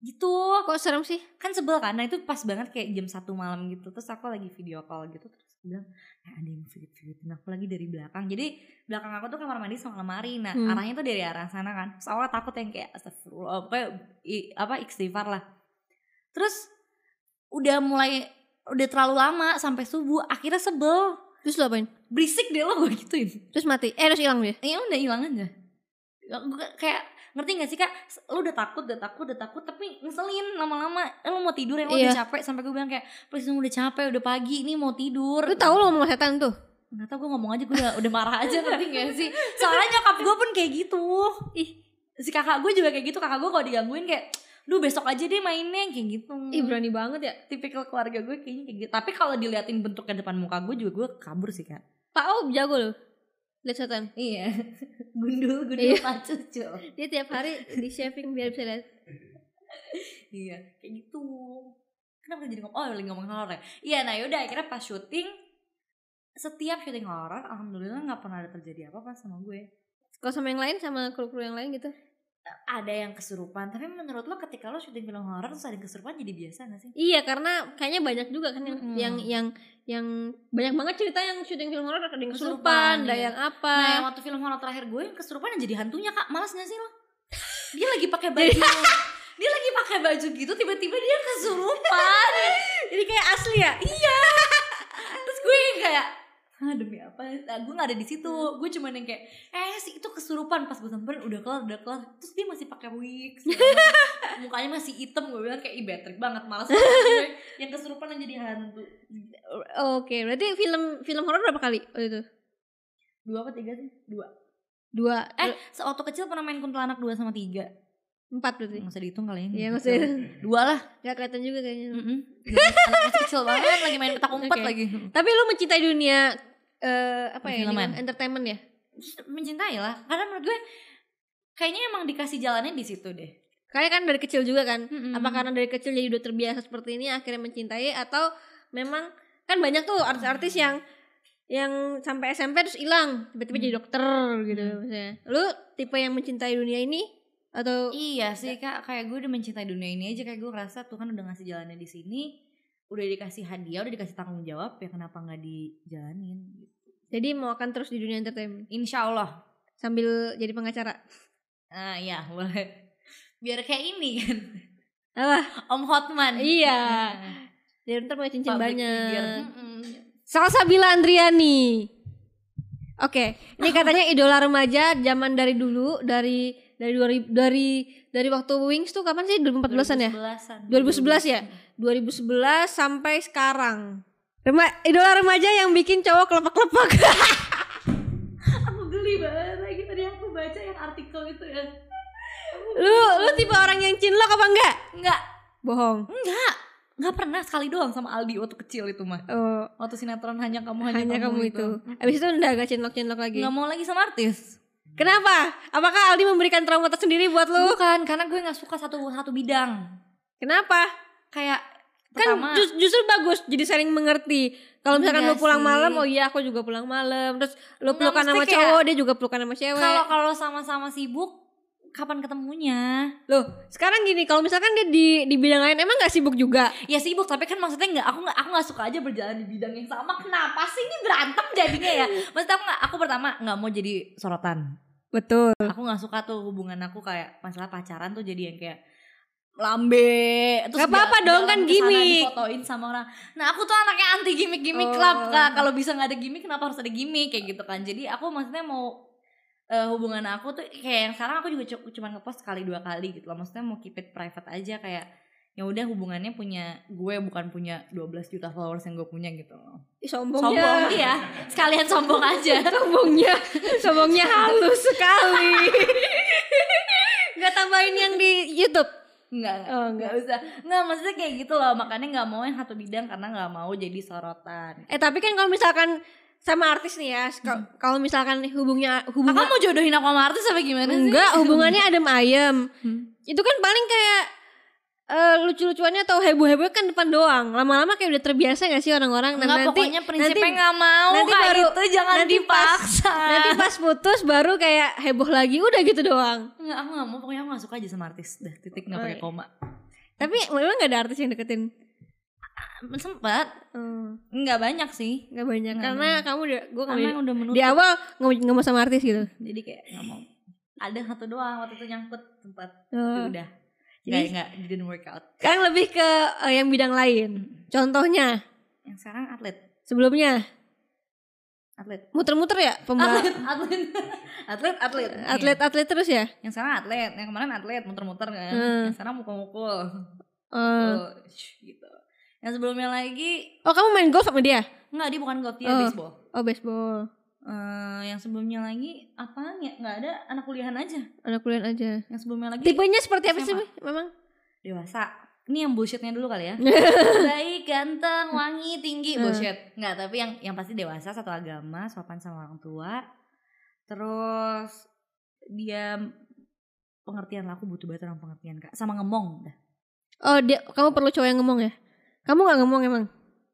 Speaker 1: gitu.
Speaker 2: Kok serem sih?
Speaker 1: kan sebel kan nah itu pas banget kayak jam satu malam gitu terus aku lagi video call gitu terus bilang eh, ada yang fit fitin aku lagi dari belakang jadi belakang aku tuh kamar mandi sama lemari nah
Speaker 2: Hmm.
Speaker 1: arahnya tuh dari arah sana kan terus awalnya takut yang kayak astagfirullah pokoknya i- apa istighfar lah terus udah mulai udah terlalu lama sampai subuh akhirnya sebel
Speaker 2: Terus lo apain?
Speaker 1: berisik deh lo gue gituin
Speaker 2: Terus mati. Eh terus hilang dia.
Speaker 1: ya udah hilang aja Gua kayak ngerti gak sih kak? Lu udah takut udah takut udah takut tapi ngeselin lama-lama. Eh, lu mau tidur ya? Lu
Speaker 2: Iya.
Speaker 1: udah capek sampai gue bilang kayak please lu udah capek udah pagi nih mau tidur.
Speaker 2: Lu tahu lo ngomong setan tuh?
Speaker 1: nggak tau gue ngomong aja gue udah, udah marah aja ngerti gak sih? Soalnya nyokap gue pun kayak gitu. Ih si kakak gue juga kayak gitu. Kakak gue kalau digangguin kayak lu besok aja deh mainnya kayak gitu.
Speaker 2: Ih berani banget ya.
Speaker 1: tipikal keluarga gue kayaknya kayak gitu. Tapi kalau diliatin bentuknya depan muka gue juga gue kabur sih kak.
Speaker 2: Pak Om jago loh. Lihat setan.
Speaker 1: iya gundul gundul
Speaker 2: Iya.
Speaker 1: pak cucu
Speaker 2: Dia tiap hari di shaving biar bisa lihat.
Speaker 1: Iya, kayak gitu. Kenapa jadi ngomong? Oh, lagi ngomong horor ya? Iya, nah yaudah akhirnya pas syuting setiap syuting horor, alhamdulillah nggak pernah ada terjadi apa-apa sama gue.
Speaker 2: Kalau sama yang lain sama kru-kru yang lain gitu.
Speaker 1: Ada yang kesurupan, tapi menurut lo ketika lo syuting film horor terus ada yang kesurupan jadi biasa gak sih?
Speaker 2: Iya karena kayaknya banyak juga kan yang
Speaker 1: Mm-mm.
Speaker 2: yang yang yang banyak banget cerita yang syuting film horor ada yang
Speaker 1: Kesurupan,
Speaker 2: ada
Speaker 1: iya.
Speaker 2: yang apa.
Speaker 1: Nah, yang waktu film horor terakhir gue yang kesurupan yang jadi hantunya kak, malas gak sih lo? Dia lagi pakai baju, dia lagi pakai baju gitu, tiba-tiba dia kesurupan.
Speaker 2: Jadi kayak asli ya?
Speaker 1: Iya. Terus gue kayak, Hah, demi apa? Nah, gue gak ada di situ. Gue cuma yang kayak, eh sih itu kesurupan pas gue samperin udah kelar, udah kelar. Terus dia masih pakai wig, mukanya masih hitam. Gue bilang kayak ih Patrick banget, malas banget yang kesurupan yang jadi hantu.
Speaker 2: Oke, berarti film film horor berapa kali waktu itu?
Speaker 1: Dua apa tiga sih? Dua.
Speaker 2: Dua,
Speaker 1: Eh, waktu kecil pernah main kuntilanak dua sama tiga.
Speaker 2: empat berarti.
Speaker 1: Nggak usah dihitung kali ya.
Speaker 2: Iya,
Speaker 1: Kecil.
Speaker 2: maksudnya
Speaker 1: Dua lah.
Speaker 2: gak kelihatan juga kayaknya.
Speaker 1: Mm-mm. Anak masih kecil banget lagi main petak umpet
Speaker 2: Oke.
Speaker 1: lagi.
Speaker 2: Tapi lu mencintai dunia eh apa ya? Entertainment ya?
Speaker 1: Mencintai lah. Karena menurut gue kayaknya emang dikasih jalannya di situ deh.
Speaker 2: Kayak kan dari kecil juga kan?
Speaker 1: Mm-mm.
Speaker 2: Apa karena dari kecil jadi udah terbiasa seperti ini akhirnya mencintai atau memang kan banyak tuh artis-artis yang yang sampai SMP terus hilang tiba-tiba
Speaker 1: Hmm.
Speaker 2: jadi dokter gitu misalnya. Lu tipe yang mencintai dunia ini atau
Speaker 1: Iya sih kak, kayak gue udah mencintai dunia ini aja kayak gue ngerasa Tuhan udah ngasih jalannya di sini, udah dikasih hadiah, udah dikasih tanggung jawab ya kenapa nggak dijalanin? Gitu.
Speaker 2: jadi mau akan terus di dunia entertainment
Speaker 1: Insya Allah.
Speaker 2: sambil jadi pengacara?
Speaker 1: Ah ya boleh. Biar kayak ini kan,
Speaker 2: Apa?
Speaker 1: Om Hotman.
Speaker 2: Iya. Jadi ntar punya cincin
Speaker 1: public
Speaker 2: banyak.
Speaker 1: Mm-mm.
Speaker 2: Salsabila Andriani. Oke, ini katanya idola remaja zaman dari dulu dari dari 2000 dari dari waktu Wings tuh kapan sih 2014-an ya?
Speaker 1: 2011-an.
Speaker 2: 2011 ya? 2011 sampai sekarang. Rema, idola remaja yang bikin cowok kelepak-kelepak.
Speaker 1: Aku geli banget lagi tadi aku baca yang artikel itu ya.
Speaker 2: lu lu tipe orang yang cinlok apa enggak?
Speaker 1: Enggak,
Speaker 2: Bohong.
Speaker 1: enggak. Enggak pernah sekali doang sama Aldi waktu kecil itu mah.
Speaker 2: Oh,
Speaker 1: Waktu sinetron hanya kamu hanya,
Speaker 2: hanya kamu itu. Abis itu udah gak cinlok-cinlok lagi.
Speaker 1: Nggak mau lagi sama artis.
Speaker 2: Kenapa? Apakah Aldi memberikan trauma tersendiri buat lu?
Speaker 1: Bukan, karena gue nggak suka satu satu bidang.
Speaker 2: Kenapa?
Speaker 1: Kayak
Speaker 2: kan
Speaker 1: pertama,
Speaker 2: jus- justru bagus jadi saling mengerti kalau misalkan
Speaker 1: Enggak
Speaker 2: lu pulang
Speaker 1: sih.
Speaker 2: malam oh iya aku juga pulang malam terus lu pelukan sama cowok dia juga pelukan sama cewek
Speaker 1: kalau kalau sama-sama sibuk, kapan ketemunya?
Speaker 2: loh sekarang gini kalau misalkan dia di di bidang lain emang gak sibuk juga
Speaker 1: Ya sibuk, tapi kan maksudnya nggak, aku nggak, aku nggak suka aja berjalan di bidang yang sama. Kenapa sih ini berantem jadinya ya? Maksudnya aku nggak, aku pertama nggak mau jadi sorotan.
Speaker 2: betul
Speaker 1: Aku nggak suka tuh hubungan aku kayak masalah pacaran tuh jadi yang kayak lambe
Speaker 2: Gak apa-apa dong, kan gimmick.
Speaker 1: fotoin sama orang. Nah aku tuh anaknya anti gimmick gimmick
Speaker 2: Oh.
Speaker 1: lah kalau bisa nggak ada gimmick kenapa harus ada gimmick? Kayak gitu kan. Jadi aku maksudnya mau eh, hubungan aku tuh kayak yang sekarang aku juga cu- cuma ngepost sekali dua kali gitu loh. Maksudnya mau keep it private aja kayak ya udah hubungannya punya gue bukan punya 12 juta followers yang gue punya gitu loh.
Speaker 2: Sombongnya
Speaker 1: sombong iya. Sekalian sombong aja.
Speaker 2: Sombongnya sombongnya halus sekali. Nggak tambahin yang di YouTube
Speaker 1: Enggak,
Speaker 2: Oh,
Speaker 1: enggak usah. Enggak, maksudnya kayak gitu loh. Makanya nggak mau yang satu bidang karena nggak mau jadi sorotan.
Speaker 2: eh tapi kan kalau misalkan sama artis nih ya kalau- kalau misalkan hubungnya hubungan
Speaker 1: Kakak mau jodohin aku sama artis apa gimana sih?
Speaker 2: enggak hubungannya adem ayem
Speaker 1: Hmm.
Speaker 2: itu kan paling kayak eh, lucu-lucuannya atau heboh-heboh kan depan doang lama-lama kayak udah terbiasa gak sih orang-orang
Speaker 1: Enggak,
Speaker 2: nanti
Speaker 1: pokoknya prinsipnya
Speaker 2: nanti-
Speaker 1: nggak mau
Speaker 2: nanti
Speaker 1: kayak
Speaker 2: baru-
Speaker 1: itu jangan
Speaker 2: nanti pas-
Speaker 1: dipaksa.
Speaker 2: nanti pas putus baru kayak heboh lagi udah gitu doang
Speaker 1: Enggak, aku nggak mau. Pokoknya aku nggak suka aja sama artis. Dah titik nggak
Speaker 2: Oh,
Speaker 1: pakai
Speaker 2: iya.
Speaker 1: koma.
Speaker 2: tapi memang gak ada artis yang deketin
Speaker 1: Sempat,
Speaker 2: Hmm,
Speaker 1: nggak banyak sih.
Speaker 2: gak banyak
Speaker 1: Nggak
Speaker 2: karena kamu udah gue
Speaker 1: Karena udah menutup.
Speaker 2: di awal nggak mau- nggak sama artis gitu
Speaker 1: Jadi kayak nggak mau. Ada satu doang waktu itu nyangkut tempat.
Speaker 2: Oh.
Speaker 1: Udah.
Speaker 2: Jadi-
Speaker 1: nggak didn't work out.
Speaker 2: sekarang lebih ke eh, yang bidang lain contohnya
Speaker 1: Yang sekarang atlet,
Speaker 2: sebelumnya
Speaker 1: atlet.
Speaker 2: muter-muter ya pembalap
Speaker 1: Atlet, atlet, atlet, atlet.
Speaker 2: Atlet atlet terus ya
Speaker 1: Yang sekarang atlet, yang kemarin atlet muter-muter kan.
Speaker 2: Hmm.
Speaker 1: Yang sekarang mukul-mukul. Tuh, shh, gitu. Yang sebelumnya lagi
Speaker 2: oh kamu main golf sama dia
Speaker 1: enggak dia bukan golf dia
Speaker 2: Oh.
Speaker 1: baseball.
Speaker 2: oh baseball
Speaker 1: Eh, yang sebelumnya lagi apa ya? Nggak ada anak kuliahan aja.
Speaker 2: anak kuliah aja
Speaker 1: Yang sebelumnya lagi
Speaker 2: tipenya seperti apa sih memang
Speaker 1: dewasa. Ini yang bullshitnya dulu kali ya. Baik, ganteng, wangi, tinggi,
Speaker 2: Hmm.
Speaker 1: bullshit. Enggak, tapi yang yang pasti dewasa, satu agama, sopan sama orang tua. Terus dia pengertian lah, aku butuh banget orang pengertian kak sama ngemong dah
Speaker 2: oh dia kamu perlu cowok yang ngomong ya kamu nggak ngomong emang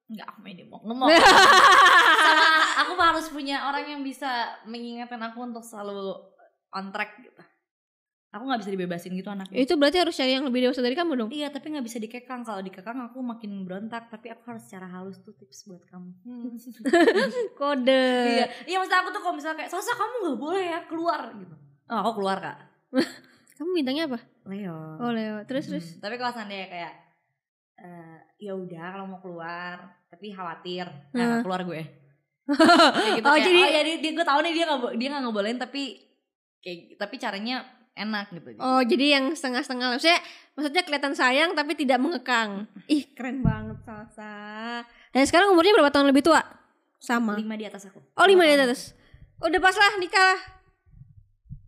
Speaker 1: Enggak, aku main demo ngomong sama aku harus punya orang yang bisa mengingatkan aku untuk selalu on track gitu. Aku nggak bisa dibebasin gitu anaknya.
Speaker 2: Itu berarti harus cari yang lebih dewasa dari kamu dong?
Speaker 1: Iya tapi nggak bisa dikekang. Kalau dikekang aku makin berontak. Tapi aku harus secara halus tuh tips buat kamu.
Speaker 2: Kode.
Speaker 1: Iya. Iya maksud aku tuh kalau misalnya kayak Sasa kamu nggak boleh ya keluar gitu. Oh aku keluar kak.
Speaker 2: Kamu bintangnya apa?
Speaker 1: Leo.
Speaker 2: Oh Leo. Terus
Speaker 1: Hmm,
Speaker 2: terus?
Speaker 1: Tapi kalau seandainya kayak eh, ya udah kalau mau keluar tapi khawatir nah keluar gue. Kayak gitu,
Speaker 2: Oh,
Speaker 1: kayak,
Speaker 2: jadi-
Speaker 1: oh ya dia, dia gue tahu nih dia nggak dia nggak ngebolehin tapi kayak tapi caranya enak gitu
Speaker 2: Oh jadi yang setengah-setengah Maksudnya Maksudnya kelihatan sayang tapi tidak mengekang. Ih keren banget Salsa. Dan sekarang umurnya berapa tahun lebih tua? Sama.
Speaker 1: Lima di atas aku.
Speaker 2: Oh lima di atas. Udah pas lah nikah lah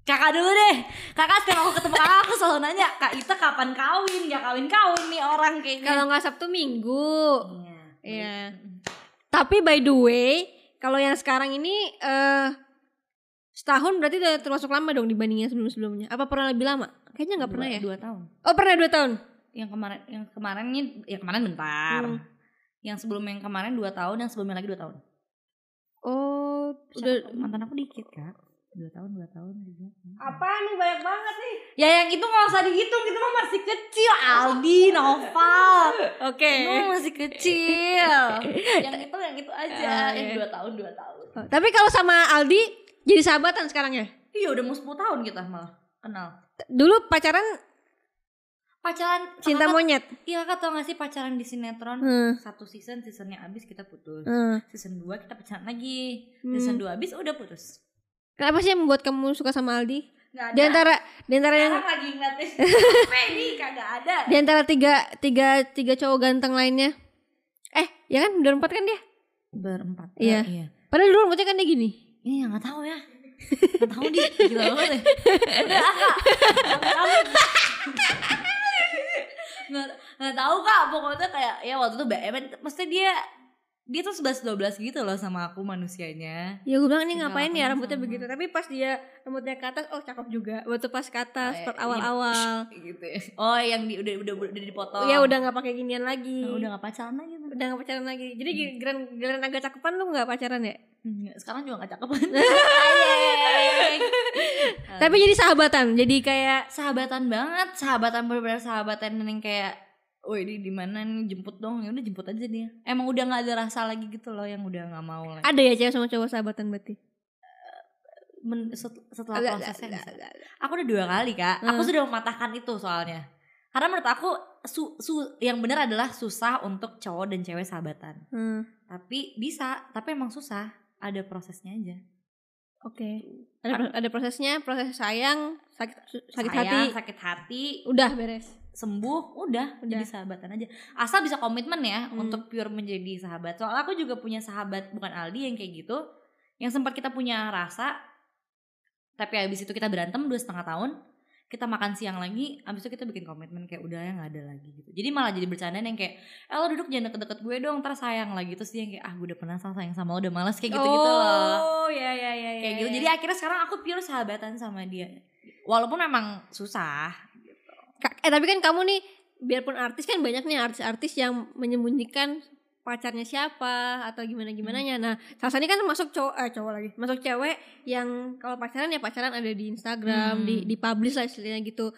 Speaker 1: kakak dulu deh. Kakak sekarang aku ketemu kakak aku selalu nanya kak Ita kapan kawin? Ya kawin kawin nih orang kayaknya.
Speaker 2: Kalau nggak Sabtu Minggu.
Speaker 1: Iya.
Speaker 2: Iya. Tapi by the way Kalau yang sekarang ini eh Setahun berarti udah termasuk lama dong dibandingnya sebelum-sebelumnya. Apa pernah lebih lama? Kayaknya nggak pernah ya?
Speaker 1: dua tahun.
Speaker 2: Oh pernah dua tahun?
Speaker 1: Yang kemarin yang kemarinnya ya kemarin bentar.
Speaker 2: Hmm.
Speaker 1: yang sebelum yang kemarin dua tahun yang sebelumnya lagi dua tahun.
Speaker 2: Oh udah
Speaker 1: mantan aku dikit kak dua tahun dua tahun juga
Speaker 2: Apa nih? Banyak banget nih.
Speaker 1: Ya yang itu nggak usah dihitung. Itu mah masih kecil. Aldi Noval
Speaker 2: Oke.
Speaker 1: Mah masih kecil. Yang itu yang itu aja.
Speaker 2: Ah,
Speaker 1: yang
Speaker 2: iya.
Speaker 1: dua tahun dua tahun.
Speaker 2: Oh, Tapi kalau sama Aldi jadi sahabatan sekarang ya?
Speaker 1: iya udah mau 10 tahun kita malah. Kenal.
Speaker 2: Dulu pacaran?
Speaker 1: Pacaran
Speaker 2: cinta
Speaker 1: kakak-
Speaker 2: monyet.
Speaker 1: iya kakak tau gak sih pacaran di sinetron?
Speaker 2: Hmm.
Speaker 1: satu season seasonnya abis kita putus.
Speaker 2: Hmm.
Speaker 1: season 2 kita pacaran lagi.
Speaker 2: Hmm.
Speaker 1: season 2 abis udah putus
Speaker 2: Kenapa sih yang membuat kamu suka sama Aldi?
Speaker 1: Gak ada
Speaker 2: Di antara di antara yang
Speaker 1: lagi ini kagak ada
Speaker 2: di antara tiga tiga tiga cowok ganteng lainnya. Eh, ya kan udah empat kan dia?
Speaker 1: berempat
Speaker 2: Iya.
Speaker 1: iya
Speaker 2: Padahal dulu rambutnya kan dia gini.
Speaker 1: ini nggak tahu ya nggak tahu dia gila banget ya udah kak nggak nggak tahu kak pokoknya kayak ya waktu itu BM mesti dia dia tuh 11 12 gitu loh sama aku manusianya
Speaker 2: Ya gue bilang ini ngapain ya rambutnya
Speaker 1: sama.
Speaker 2: begitu. Tapi pas dia rambutnya ke atas, oh cakep juga. Waktu pas ke atas,
Speaker 1: iya.
Speaker 2: awal-awal.
Speaker 1: gitu ya. oh yang di, udah udah udah dipotong
Speaker 2: Ya udah nggak pakai ginian lagi.
Speaker 1: Nah, udah nggak pacaran lagi tuh.
Speaker 2: udah nggak pacaran lagi. Jadi giliran giliran agak cakepan lu nggak pacaran ya?
Speaker 1: Hmm, sekarang juga gak cakep
Speaker 2: Tapi jadi sahabatan. Jadi kayak
Speaker 1: sahabatan banget sahabatan benar-benar sahabatan yang kayak oh ini di mana nih? Jemput dong. Ya udah jemput aja dia. Emang udah nggak ada rasa lagi gitu loh yang udah nggak mau lagi.
Speaker 2: Ada ya cewek sama cowok sahabatan berarti.
Speaker 1: Men- set- setelah prosesnya bisa.
Speaker 2: agak- agak.
Speaker 1: aku udah dua kali kak. Aku
Speaker 2: Hmm.
Speaker 1: sudah mematahkan itu soalnya. Karena menurut aku su, su- yang benar adalah susah untuk cowok dan cewek sahabatan.
Speaker 2: Hmm,
Speaker 1: tapi bisa tapi emang susah. Ada prosesnya aja.
Speaker 2: Oke. Ada pro- ada prosesnya, proses sayang, sakit sakit
Speaker 1: Sayang,
Speaker 2: hati,
Speaker 1: sakit hati.
Speaker 2: Udah beres.
Speaker 1: Sembuh udah,
Speaker 2: Udah.
Speaker 1: jadi sahabatan aja. Asal bisa komitmen ya
Speaker 2: Hmm.
Speaker 1: untuk pure menjadi sahabat. Soalnya aku juga punya sahabat bukan Aldi yang kayak gitu yang sempat kita punya rasa tapi habis itu kita berantem dua setengah tahun kita makan siang lagi habis itu kita bikin komitmen kayak udah ya nggak ada lagi gitu. Jadi malah jadi bercandaan yang kayak eh lo duduk jangan deket-deket gue dong ntar sayang lagi. Terus dia yang kayak ah gue udah pernah sayang sama lo udah males kayak gitu gitu loh.
Speaker 2: Oh, ya ya ya
Speaker 1: kayak gitu. jadi akhirnya sekarang aku pure sahabatan sama dia. Walaupun memang susah
Speaker 2: eh tapi kan kamu nih biarpun artis kan banyak nih artis-artis yang menyembunyikan pacarnya siapa atau gimana gimana nya nah Salsa ini kan masuk cowok eh cowok lagi masuk cewek yang kalau pacaran ya pacaran ada di Instagram
Speaker 1: Hmm.
Speaker 2: di di publish lah istilahnya gitu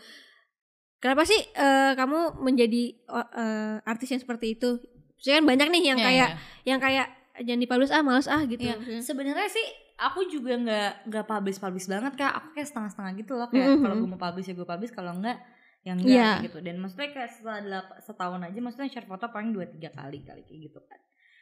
Speaker 2: kenapa sih eh, kamu menjadi eh, artis yang seperti itu Maksudnya kan banyak nih yang
Speaker 1: Iya,
Speaker 2: kayak
Speaker 1: iya.
Speaker 2: yang kayak jangan dipublish ah males ah gitu Maksudnya.
Speaker 1: sebenarnya sih aku juga nggak nggak publish publish banget kak aku kayak setengah setengah gitu loh kayak
Speaker 2: Mhm.
Speaker 1: kalau gue mau publish ya gue publish kalau enggak yang enggak kayak gitu. Dan maksudnya kayak setelah setahun aja maksudnya share foto paling dua tiga kali kali kayak gitu kan.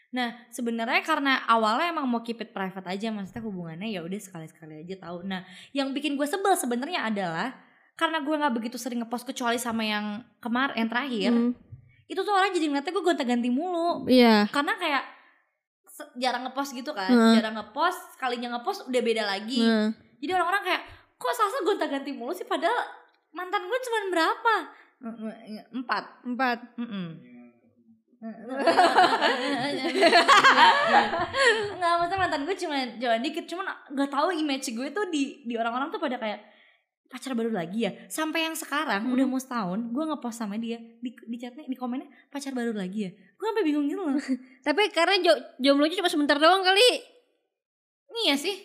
Speaker 1: Nah sebenarnya karena awalnya emang mau keep it private aja maksudnya hubungannya ya udah sekali sekali aja tahu. Nah yang bikin gue sebel sebenarnya adalah karena gue nggak begitu sering ngepost kecuali sama yang kemar yang terakhir
Speaker 2: Hmm,
Speaker 1: itu tuh orang jadi ngeliatnya gue gonta-ganti mulu.
Speaker 2: Iya.
Speaker 1: Karena kayak jarang ngepost gitu kan.
Speaker 2: Heeh.
Speaker 1: jarang ngepost sekalinya ngepost udah beda lagi.
Speaker 2: Nah.
Speaker 1: jadi orang-orang kayak kok Salsa gonta ganti mulu sih? Padahal mantan gue cuma berapa? Empat.
Speaker 2: Empat.
Speaker 1: Mm-mm. nggak maksudnya mantan gue cuma cuma dikit. Cuman nggak tahu image gue tuh di di orang-orang tuh pada kayak pacar baru lagi ya? Sampai yang sekarang
Speaker 2: Hmm.
Speaker 1: udah mau setahun gue ngepost sama dia di di chatnya di komennya pacar baru lagi ya? Gue sampai bingung gitu loh.
Speaker 2: Tapi karena jo jomblonya cuma sebentar doang kali
Speaker 1: Iya sih.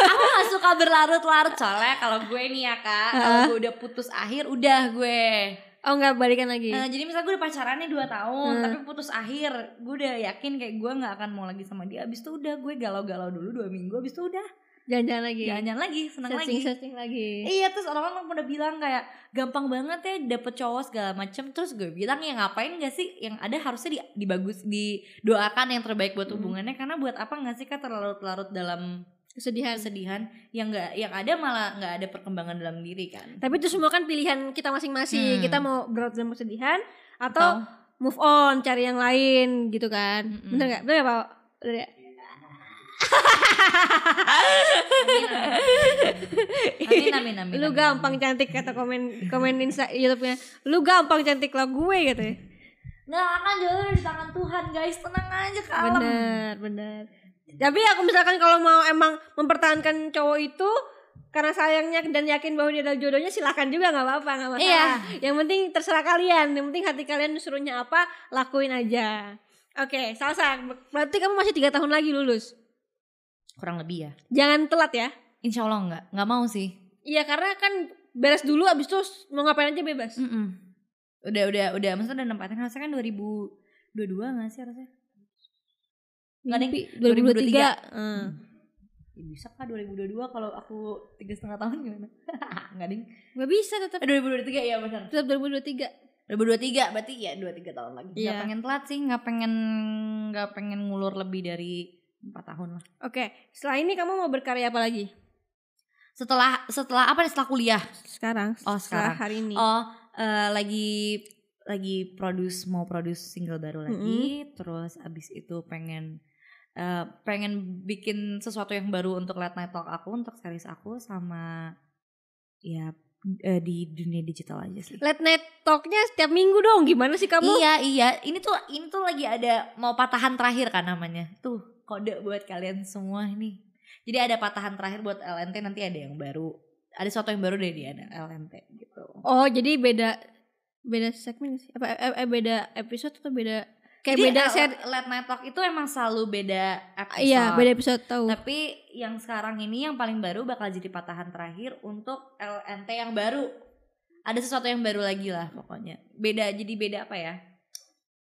Speaker 1: aku gak suka berlarut-larut soalnya kalau gue nih ya kak, kalau gue udah putus akhir udah gue.
Speaker 2: oh nggak balikan lagi
Speaker 1: Nah, jadi misalnya gue udah pacarannya 2 tahun,
Speaker 2: Hmm.
Speaker 1: tapi putus akhir, gue udah yakin kayak gue nggak akan mau lagi sama dia. Abis itu udah gue galau-galau dulu dua minggu, abis itu udah
Speaker 2: Jalan-jalan lagi.
Speaker 1: jalan-jalan lagi senang lagi
Speaker 2: searching lagi.
Speaker 1: Iya terus orang-orang pada bilang kayak gampang banget ya dapet cowok segala macem Terus gue bilang ya ngapain gak sih yang ada harusnya di, dibagus didoakan yang terbaik buat
Speaker 2: Hmm.
Speaker 1: hubungannya Karena buat apa gak sih kak terlarut-larut dalam
Speaker 2: Kesedihan.
Speaker 1: kesedihan yang nggak yang ada malah nggak ada perkembangan dalam diri kan
Speaker 2: Tapi itu semua kan pilihan kita masing-masing.
Speaker 1: Hmm.
Speaker 2: Kita mau berlarut dalam kesedihan atau move on, cari yang lain gitu kan.
Speaker 1: Mm-mm.
Speaker 2: Bener gak? Bener gak Pak? Bener gak?
Speaker 1: Amin amin amin
Speaker 2: Lu
Speaker 1: amin,
Speaker 2: gampang
Speaker 1: amin.
Speaker 2: cantik kata komen komen insta YouTube-nya. Lu gampang cantik lah gue gitu ya.
Speaker 1: nggak akan jodoh di tangan Tuhan guys tenang aja kalem
Speaker 2: Bener, bener. Tapi aku misalkan kalau mau emang mempertahankan cowok itu karena sayangnya dan yakin bahwa dia adalah jodohnya silahkan juga nggak apa-apa nggak masalah.
Speaker 1: Iya.
Speaker 2: Yang penting terserah kalian. Yang penting hati kalian suruhnya apa lakuin aja. Oke, Salsa. Berarti kamu masih tiga tahun lagi lulus.
Speaker 1: Kurang lebih ya
Speaker 2: Jangan telat ya.
Speaker 1: Insya Allah nggak nggak mau sih
Speaker 2: Iya karena kan beres dulu abis itu mau ngapain aja bebas.
Speaker 1: Mm-mm. udah udah udah maksudnya udah nempatin harusnya kan 2022 nggak sih harusnya Nggak, Ding.
Speaker 2: Mimpi 2023.
Speaker 1: 2023.
Speaker 2: Hmm.
Speaker 1: Ya, bisa kah 2022 kalau aku tiga setengah tahun gimana nggak ding
Speaker 2: Gak bisa tetap
Speaker 1: eh, 2023 ya benar
Speaker 2: tetap 2023.
Speaker 1: 2023 berarti ya 2-3 tahun lagi nggak pengen telat sih nggak pengen nggak pengen ngulur lebih dari empat tahun lah
Speaker 2: Oke, setelah ini kamu mau berkarya apa lagi?
Speaker 1: setelah setelah apa nih setelah kuliah
Speaker 2: Sekarang.
Speaker 1: Oh,
Speaker 2: setelah
Speaker 1: sekarang.
Speaker 2: hari ini.
Speaker 1: oh eh, lagi lagi produce mau produce single baru lagi terus abis itu pengen eh, pengen bikin sesuatu yang baru untuk late night talk aku untuk series aku sama ya eh, di dunia digital aja sih
Speaker 2: Late night talknya setiap minggu dong. Gimana sih kamu?
Speaker 1: Iya iya, ini tuh ini tuh lagi ada mau patahan terakhir kan namanya. Tuh kode buat kalian semua ini. Jadi ada patahan terakhir buat LNT nanti ada yang baru. Ada sesuatu yang baru deh di LNT gitu.
Speaker 2: Oh, jadi beda beda segmen sih? Apa eh, eh, beda episode atau beda kayak
Speaker 1: Jadi
Speaker 2: beda
Speaker 1: L-
Speaker 2: set?
Speaker 1: Late Night Talk itu emang selalu beda episode.
Speaker 2: Iya, beda episode tahu.
Speaker 1: Tapi yang sekarang ini yang paling baru bakal jadi patahan terakhir untuk LNT yang baru. Ada sesuatu yang baru lagi lah pokoknya. Beda jadi beda apa ya?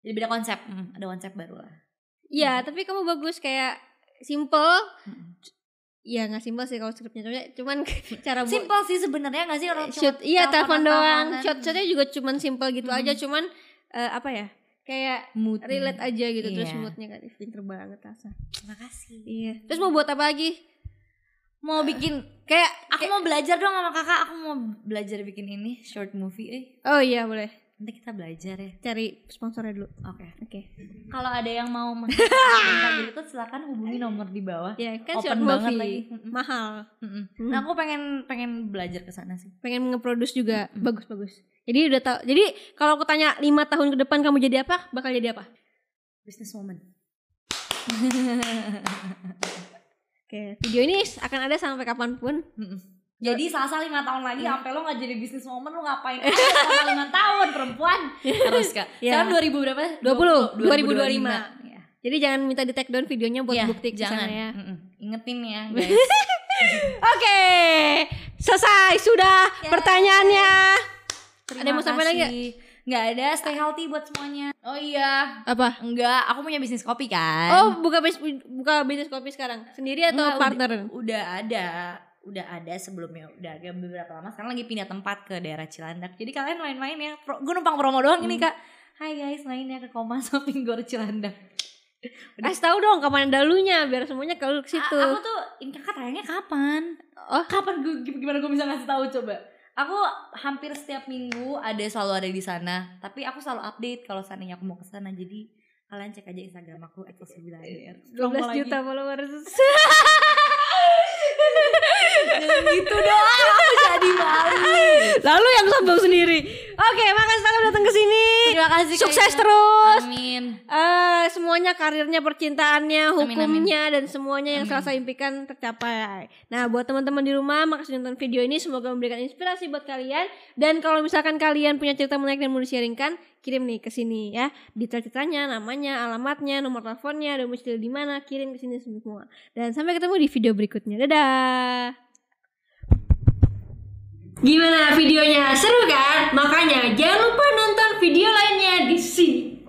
Speaker 1: Jadi beda konsep. Hmm, ada konsep baru lah.
Speaker 2: Iya, tapi kamu bagus kayak simple.
Speaker 1: Hmm.
Speaker 2: Iya nggak simple sih kalau skripnya cuman, cuman cara
Speaker 1: Simple sih sebenarnya nggak sih orang
Speaker 2: shoot iya telepon doang
Speaker 1: teleponan.
Speaker 2: shot shotnya juga cuman simple gitu
Speaker 1: Mm.
Speaker 2: aja cuman eh, apa ya kayak
Speaker 1: Moodnya.
Speaker 2: relate aja gitu terus
Speaker 1: Iya.
Speaker 2: moodnya kan pinter banget Asa
Speaker 1: Terima kasih.
Speaker 2: iya terus mau buat apa lagi
Speaker 1: Mau bikin
Speaker 2: kayak
Speaker 1: aku mau belajar dong sama kakak. Aku mau belajar bikin ini short movie. Eh,
Speaker 2: oh iya boleh
Speaker 1: nanti kita belajar ya.
Speaker 2: cari sponsornya dulu
Speaker 1: Oke.
Speaker 2: oke
Speaker 1: Kalau ada yang mau mengenal itu silakan hubungi nomor di bawah.
Speaker 2: ya kan
Speaker 1: Open banget
Speaker 2: movie
Speaker 1: lagi. Mm-mm.
Speaker 2: mahal
Speaker 1: Mm-mm.
Speaker 2: Hmm.
Speaker 1: Nah, aku pengen pengen belajar ke sana sih.
Speaker 2: pengen nge-produce juga
Speaker 1: Mm.
Speaker 2: bagus bagus jadi udah tau jadi kalau aku tanya lima tahun ke depan kamu jadi apa bakal jadi apa
Speaker 1: Business woman.
Speaker 2: oke video ini akan ada sampai kapan pun
Speaker 1: Mm-mm. Jadi salsa lima tahun lagi sampai lo nggak jadi business woman lo ngapain aja selama lima tahun perempuan harus kak.
Speaker 2: Ya.
Speaker 1: Sekarang 2000 berapa?
Speaker 2: 20, 2025.
Speaker 1: Ya.
Speaker 2: jadi jangan minta di take down videonya buat
Speaker 1: Iya,
Speaker 2: bukti ke
Speaker 1: jangan
Speaker 2: ya
Speaker 1: Mm-mm. Ingetin ya guys.
Speaker 2: Oke, selesai sudah
Speaker 1: Yeay.
Speaker 2: pertanyaannya.
Speaker 1: Terima
Speaker 2: Ada yang mau sampai lagi nggak?
Speaker 1: ada, stay healthy buat semuanya. Oh iya,
Speaker 2: Apa?
Speaker 1: enggak, aku punya bisnis kopi kan.
Speaker 2: Oh, buka bis buka bisnis kopi sekarang sendiri atau
Speaker 1: Enggak,
Speaker 2: partner?
Speaker 1: Udah, udah ada, udah ada sebelumnya, udah agak beberapa lama. Sekarang lagi pindah tempat ke daerah Cilandak. Jadi kalian main-main ya. Pro, gue numpang promo doang ini
Speaker 2: Hmm.
Speaker 1: kak. Hai guys, main ya ke Koma Shopping Gor Cilandak.
Speaker 2: Kasih tahu dong kapan dalunya biar semuanya kalau ke situ.
Speaker 1: A- aku tuh, ini kakak tayangnya kapan?
Speaker 2: Oh.
Speaker 1: kapan gue gimana gue bisa ngasih tahu coba? Aku hampir setiap minggu ada selalu ada di sana. Tapi aku selalu update kalau seandainya aku mau ke sana. Jadi kalian cek aja Instagram aku @sembilan
Speaker 2: 12 juta followers.
Speaker 1: Jangan gitu dong. Aku jadi malu.
Speaker 2: Lalu yang sombong sendiri. Oke, makasih telah datang ke sini.
Speaker 1: Terima kasih.
Speaker 2: Sukses
Speaker 1: Ika.
Speaker 2: terus.
Speaker 1: Amin.
Speaker 2: Eh semuanya karirnya, percintaannya,
Speaker 1: Amin,
Speaker 2: hukumnya dan semuanya yang
Speaker 1: Amin.
Speaker 2: Salsa impikan tercapai. Nah, buat teman-teman di rumah, makasih nonton video ini semoga memberikan inspirasi buat kalian dan kalau misalkan kalian punya cerita menarik dan mau di-sharingkan, kirim nih ke sini ya. Detail-detailnya, namanya, alamatnya, nomor teleponnya, domisili di mana, kirim ke sini semua. Dan sampai ketemu di video berikutnya. Dadah. Gimana videonya? Seru kan? Makanya jangan lupa nonton video lainnya di sini.